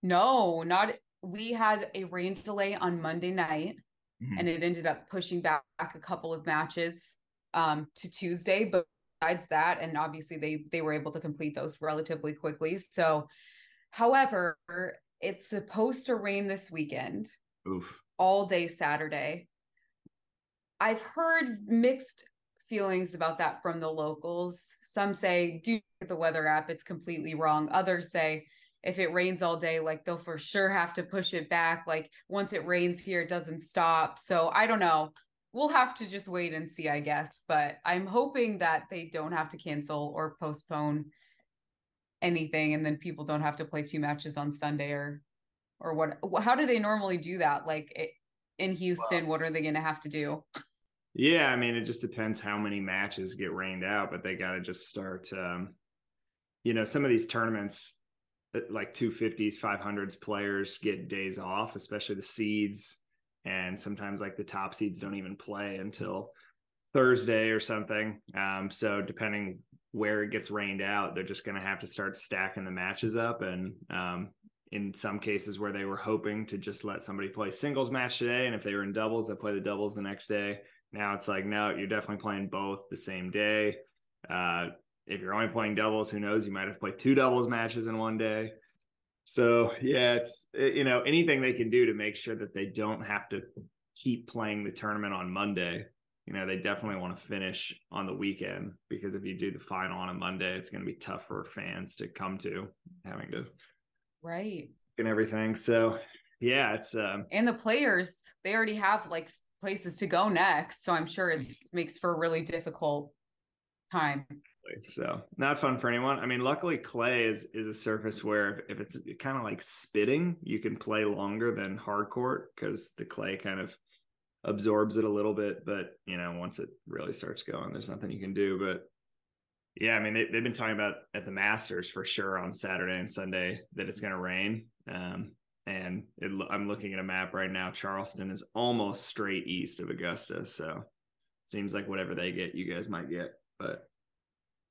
No, not we had a rain delay on Monday night mm-hmm. and it ended up pushing back a couple of matches um to Tuesday, but besides that and obviously they they were able to complete those relatively quickly. So however, it's supposed to rain this weekend. Oof all day Saturday. I've heard mixed feelings about that from the locals. Some say, do the weather app, it's completely wrong. Others say, if it rains all day, like they'll for sure have to push it back. Like once it rains here, it doesn't stop. So I don't know. We'll have to just wait and see, I guess. But I'm hoping that they don't have to cancel or postpone anything and then people don't have to play two matches on Sunday or or what how do they normally do that? Like in houston well, what are they going to have to do? Yeah i mean it just depends how many matches get rained out but they got to just start um you know some of these tournaments uh, like 250s 500s players get days off especially the seeds and sometimes like the top seeds don't even play until thursday or something um so depending where it gets rained out they're just going to have to start stacking the matches up and um in some cases where they were hoping to just let somebody play singles match today and if they were in doubles they play the doubles the next day. Now it's like no you're definitely playing both the same day. Uh, if you're only playing doubles who knows? You might have played two doubles matches in one day. So yeah it's it, you know anything they can do to make sure that they don't have to keep playing the tournament on monday you know they definitely want to finish on the weekend because if you do the final on a monday it's going to be tough for fans to come to having to right. And everything. So yeah it's um and the players they already have like places to go next. So i'm sure it makes for a really difficult time. So not fun for anyone. I mean luckily clay is is a surface where if it's kind of like spitting you can play longer than hard court because the clay kind of absorbs it a little bit. But you know once it really starts going there's nothing you can do. But yeah, I mean they, they've been talking about at the Masters for sure on Saturday and Sunday that it's going to rain. Um, and it, I'm looking at a map right now. Charleston is almost straight east of Augusta, so it seems like whatever they get, you guys might get. But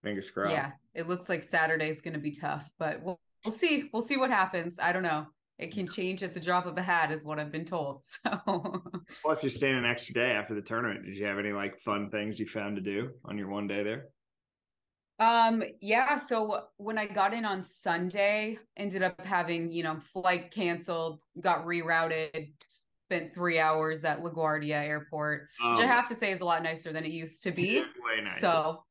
fingers crossed. Yeah, it looks like Saturday's going to be tough, but we'll we'll see. We'll see what happens. I don't know. It can change at the drop of a hat, is what I've been told. So, plus you're staying an extra day after the tournament. Did you have any like fun things you found to do on your one day there? Um, yeah. So when I got in on Sunday, ended up having, you know, flight canceled, got rerouted, spent three hours at LaGuardia Airport, um, which I um, have to say is a lot nicer than it used to be. So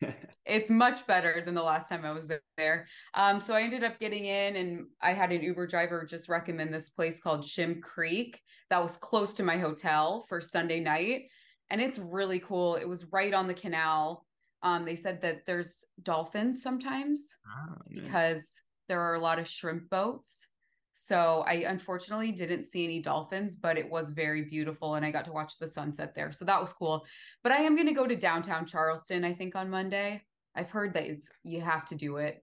it's much better than the last time I was there. Um, so I ended up getting in and I had an Uber driver just recommend this place called Shem Creek that was close to my hotel for Sunday night. And it's really cool. It was right on the canal. Um, they said that there's dolphins sometimes oh, because there are a lot of shrimp boats. So I unfortunately didn't see any dolphins, but it was very beautiful and I got to watch the sunset there. So that was cool. But I am going to go to downtown Charleston, I think, on Monday. I've heard that it's you have to do it.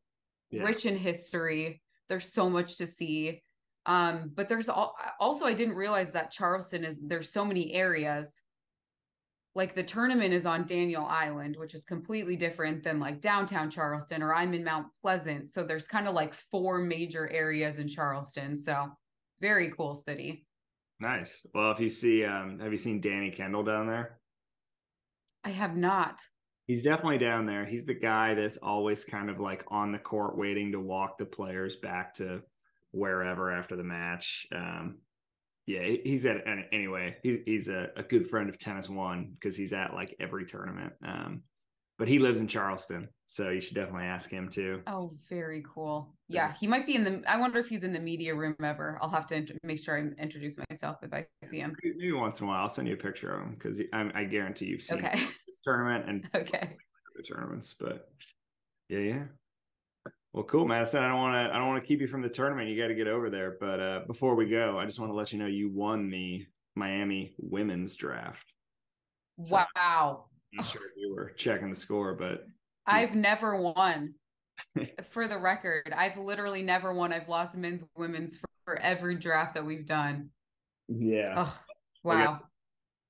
Yeah. Rich in history. There's so much to see. Um, but there's all, also I didn't realize that Charleston is there's so many areas like the tournament is on Daniel Island, which is completely different than like downtown Charleston, or I'm in Mount Pleasant. So there's kind of like four major areas in Charleston. So very cool city. Nice. Well, if you see, um, have you seen Danny Kendall down there? I have not. He's definitely down there. He's the guy that's always kind of like on the court waiting to walk the players back to wherever after the match. Um, yeah, he's at anyway. He's he's a, a good friend of TennisONE because he's at like every tournament. Um, but he lives in Charleston, so you should definitely ask him too. Oh, very cool. Yeah, he might be in the. I wonder if he's in the media room ever. I'll have to make sure I introduce myself if I see him. Maybe once in a while, I'll send you a picture of him because I, I, guarantee you've seen okay. this tournament and okay the tournaments. But yeah, yeah. Well, cool, Madison. I don't want to. I don't want to keep you from the tournament. You got to get over there. But uh, before we go, I just want to let you know you won the Miami women's draft. So wow! I'm not sure if you were checking the score, but I've never won. for the record, I've literally never won. I've lost men's, women's for, for every draft that we've done. Yeah. Oh, wow.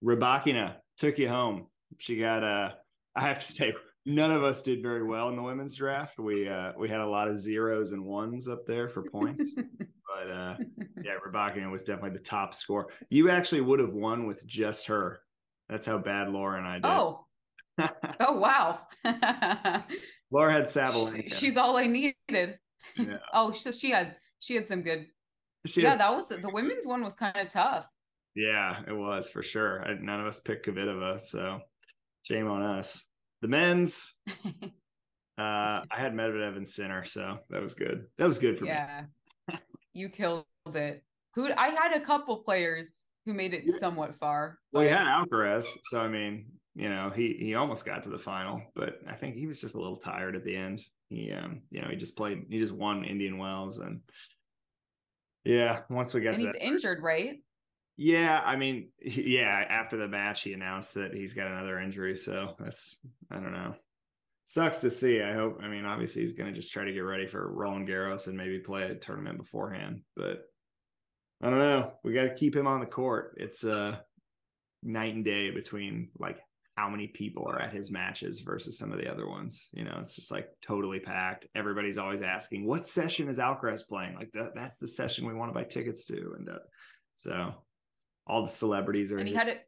Okay. Rybakina took you home. She got uh I have to say none of us did very well in the women's draft. We uh, we had a lot of zeros and ones up there for points. but uh, yeah, Rybakina was definitely the top score. You actually would have won with just her. That's how bad Laura and I did. Oh, oh wow. Laura had Sabalenka. She's all I needed. Yeah. oh, so she had she had some good. She yeah, that was the women's one was kind of tough. Yeah, it was for sure. I, none of us picked Kvitova, so shame on us. The men's, uh, I had Medvedev and Sinner, so that was good. That was good for yeah. me. Yeah, you killed it. Who I had a couple players who made it yeah. somewhat far. Well, he had Alcaraz, so I mean, you know, he he almost got to the final, but I think he was just a little tired at the end. He um, you know, he just played, he just won Indian Wells, and yeah, once we got and he's that, injured, right? Yeah, I mean, yeah. After the match, he announced that he's got another injury, so that's I don't know. Sucks to see. I hope. I mean, obviously, he's going to just try to get ready for Roland Garros and maybe play a tournament beforehand. But I don't know. We got to keep him on the court. It's a night and day between like how many people are at his matches versus some of the other ones. You know, it's just like totally packed. Everybody's always asking, "What session is Alcaraz playing?" Like that, that's the session we want to buy tickets to, and uh, so all the celebrities are. And he had it.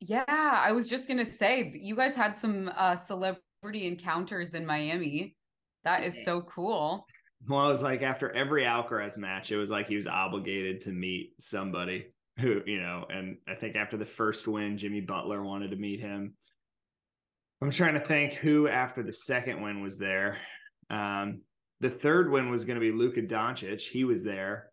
Yeah, I was just gonna say you guys had some uh, celebrity encounters in Miami. That is so cool. Well, it was like after every Alcaraz match, it was like he was obligated to meet somebody who, you know, and I think after the first win, Jimmy Butler wanted to meet him. I'm trying to think who after the second win was there. Um, the third win was going to be Luka Doncic. He was there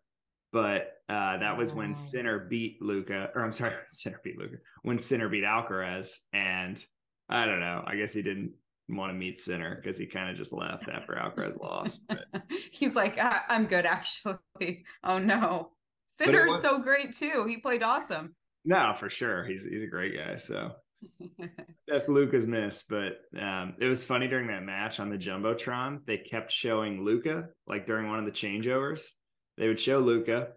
but uh, that was when Sinner beat Luka, or I'm sorry, Sinner beat Luka. When Sinner beat Alcaraz, and I don't know. I guess he didn't want to meet Sinner because he kind of just left after Alcaraz lost. But. He's like, I- am good actually. Oh no, Sinner's was... so great too. He played awesome. No, for sure. He's he's a great guy. So that's Luka's miss. But um, it was funny during that match on the jumbotron. They kept showing Luka, like during one of the changeovers they would show Luka,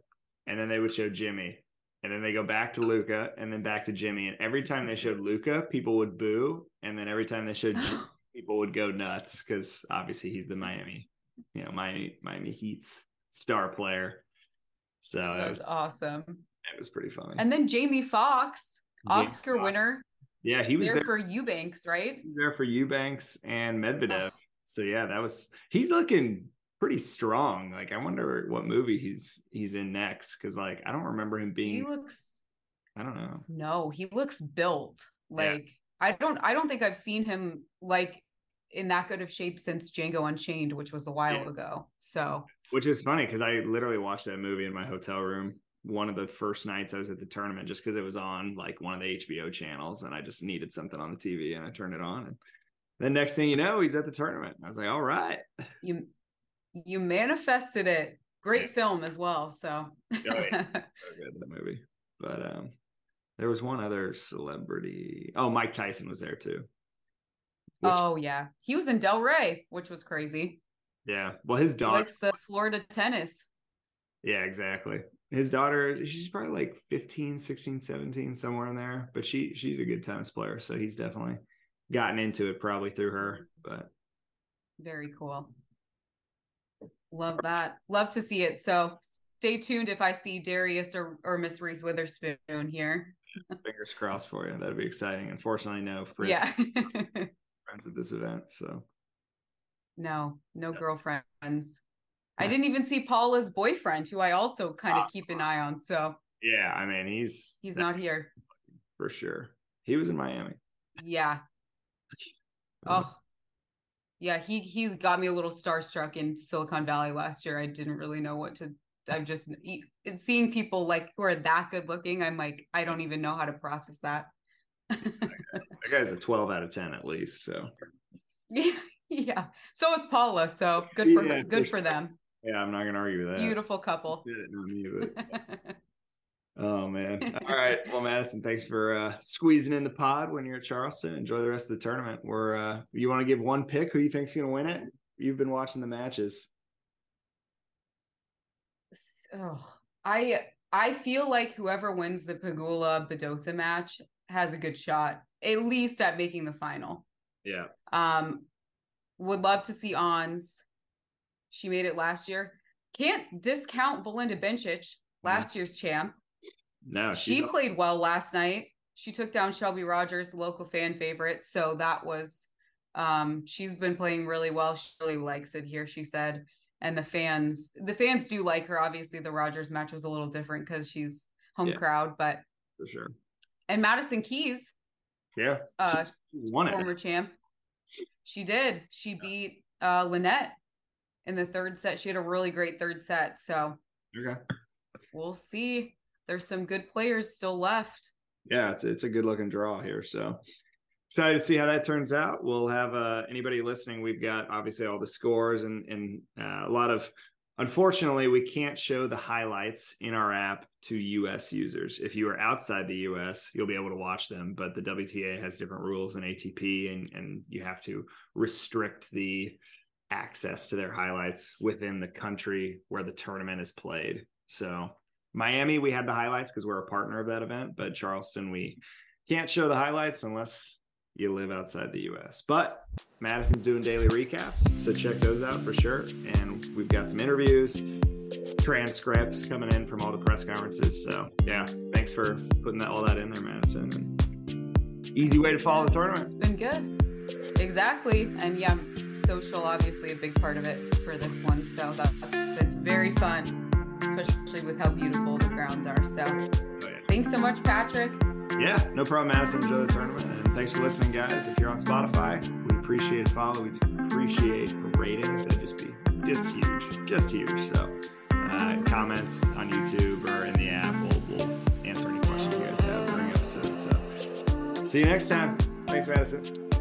and then they would show Jimmy, and then they go back to Luka, and then back to Jimmy. And every time they showed Luka, people would boo, and then every time they showed Jimmy, people would go nuts because obviously he's the Miami, you know, Miami Miami Heat's star player. So That's it was awesome. it was pretty funny. And then Jamie Foxx, Oscar Foxx. winner, yeah, he was there, there. for Eubanks, right? He was there for Eubanks and Medvedev. Oh. So yeah, that was he's looking pretty strong. Like I wonder what movie he's he's in next because like I don't remember him being. He looks I don't know. no, he looks built. Yeah. Like I don't I don't think I've seen him like in that good of shape since Django Unchained, which was a while Yeah. ago. So Which is funny because I literally watched that movie in my hotel room one of the first nights I was at the tournament just because it was on like one of the HBO channels and I just needed something on the TV and I turned it on and the next thing you know he's at the tournament. I was like, all right. you you manifested it. Great Yeah. film as well. So yeah. so good that movie. But um, there was one other celebrity. Oh, Mike Tyson was there too. Which, oh yeah. He was in Delray, which was crazy. yeah. Well, his daughter. likes the Florida tennis. yeah, exactly. His daughter, she's probably like 15, 16, 17, somewhere in there. But she she's a good tennis player, so he's definitely gotten into it probably through her. But Very cool. Love that. Love to see it. So stay tuned if I see Darius or, or Miss Reese Witherspoon here. fingers crossed for you. That'd be exciting. Unfortunately, no Fritz yeah. friends at this event. So no, no girlfriends. I didn't even see Paula's boyfriend, who I also kind of keep an eye on. So yeah, I mean he's he's not here. for sure. He was in Miami. Yeah. Um, oh. Yeah, he he's got me a little starstruck in Silicon Valley last year. I didn't really know what to I'm just seeing people like who are that good looking. I'm like, I don't even know how to process that. That guy's a 12 out of 10 at least. So yeah. So is Paula. So good for Yeah, good for for them. yeah, I'm not gonna argue with that. Beautiful couple. oh man. All right. Well, Madison, thanks for uh squeezing in the pod when you're at Charleston. Enjoy the rest of the tournament. We're uh you want to give one pick who you think's gonna win it? You've been watching the matches. oh, I I feel like whoever wins the Pegula Badosa match has a good shot, at least at making the final. Yeah. Um, would love to see Ons. She made it last year. Can't discount Belinda Bencic, last year's champ. No, She played well last night. She took down Shelby Rogers, local fan favorite. So that was um she's been playing really well. She really likes it here, she said. And the fans, the fans do like her. Obviously, the Rogers match was a little different because she's home Yeah. crowd, but for sure. and Madison Keys, Yeah. uh won it. former champ. She did. She beat uh Linette in the third set. She had a really great third set. So Okay. we'll see. There's some good players still left. yeah, it's it's a good looking draw here. So excited to see how that turns out. We'll have uh, anybody listening. We've got obviously all the scores and and uh, a lot of. Unfortunately, we can't show the highlights in our app to U.S. users. If you are outside the U.S., you'll be able to watch them, but the WTA has different rules than ATP, and and you have to restrict the access to their highlights within the country where the tournament is played. So Miami, we had the highlights because we're a partner of that event, but Charleston, we can't show the highlights unless you live outside the US. But Madison's doing daily recaps, so check those out for sure. And we've got some interviews, transcripts coming in from all the press conferences. So yeah, thanks for putting that, all that in there, Madison. And easy way to follow the tournament. It's been good. Exactly. And yeah, social obviously a big part of it for this one. So that's been very fun, especially with how beautiful the grounds are. So Oh, yeah. thanks so much, Patrick. Yeah, no problem, Madison. Enjoy the tournament. And thanks for listening, guys. If you're on Spotify, we appreciate a follow. We appreciate a rating. That'd just be just huge. Just huge. So uh, comments on YouTube or in the app. We'll, we'll answer any questions you guys have during episodes. So see you next time. Thanks, Madison.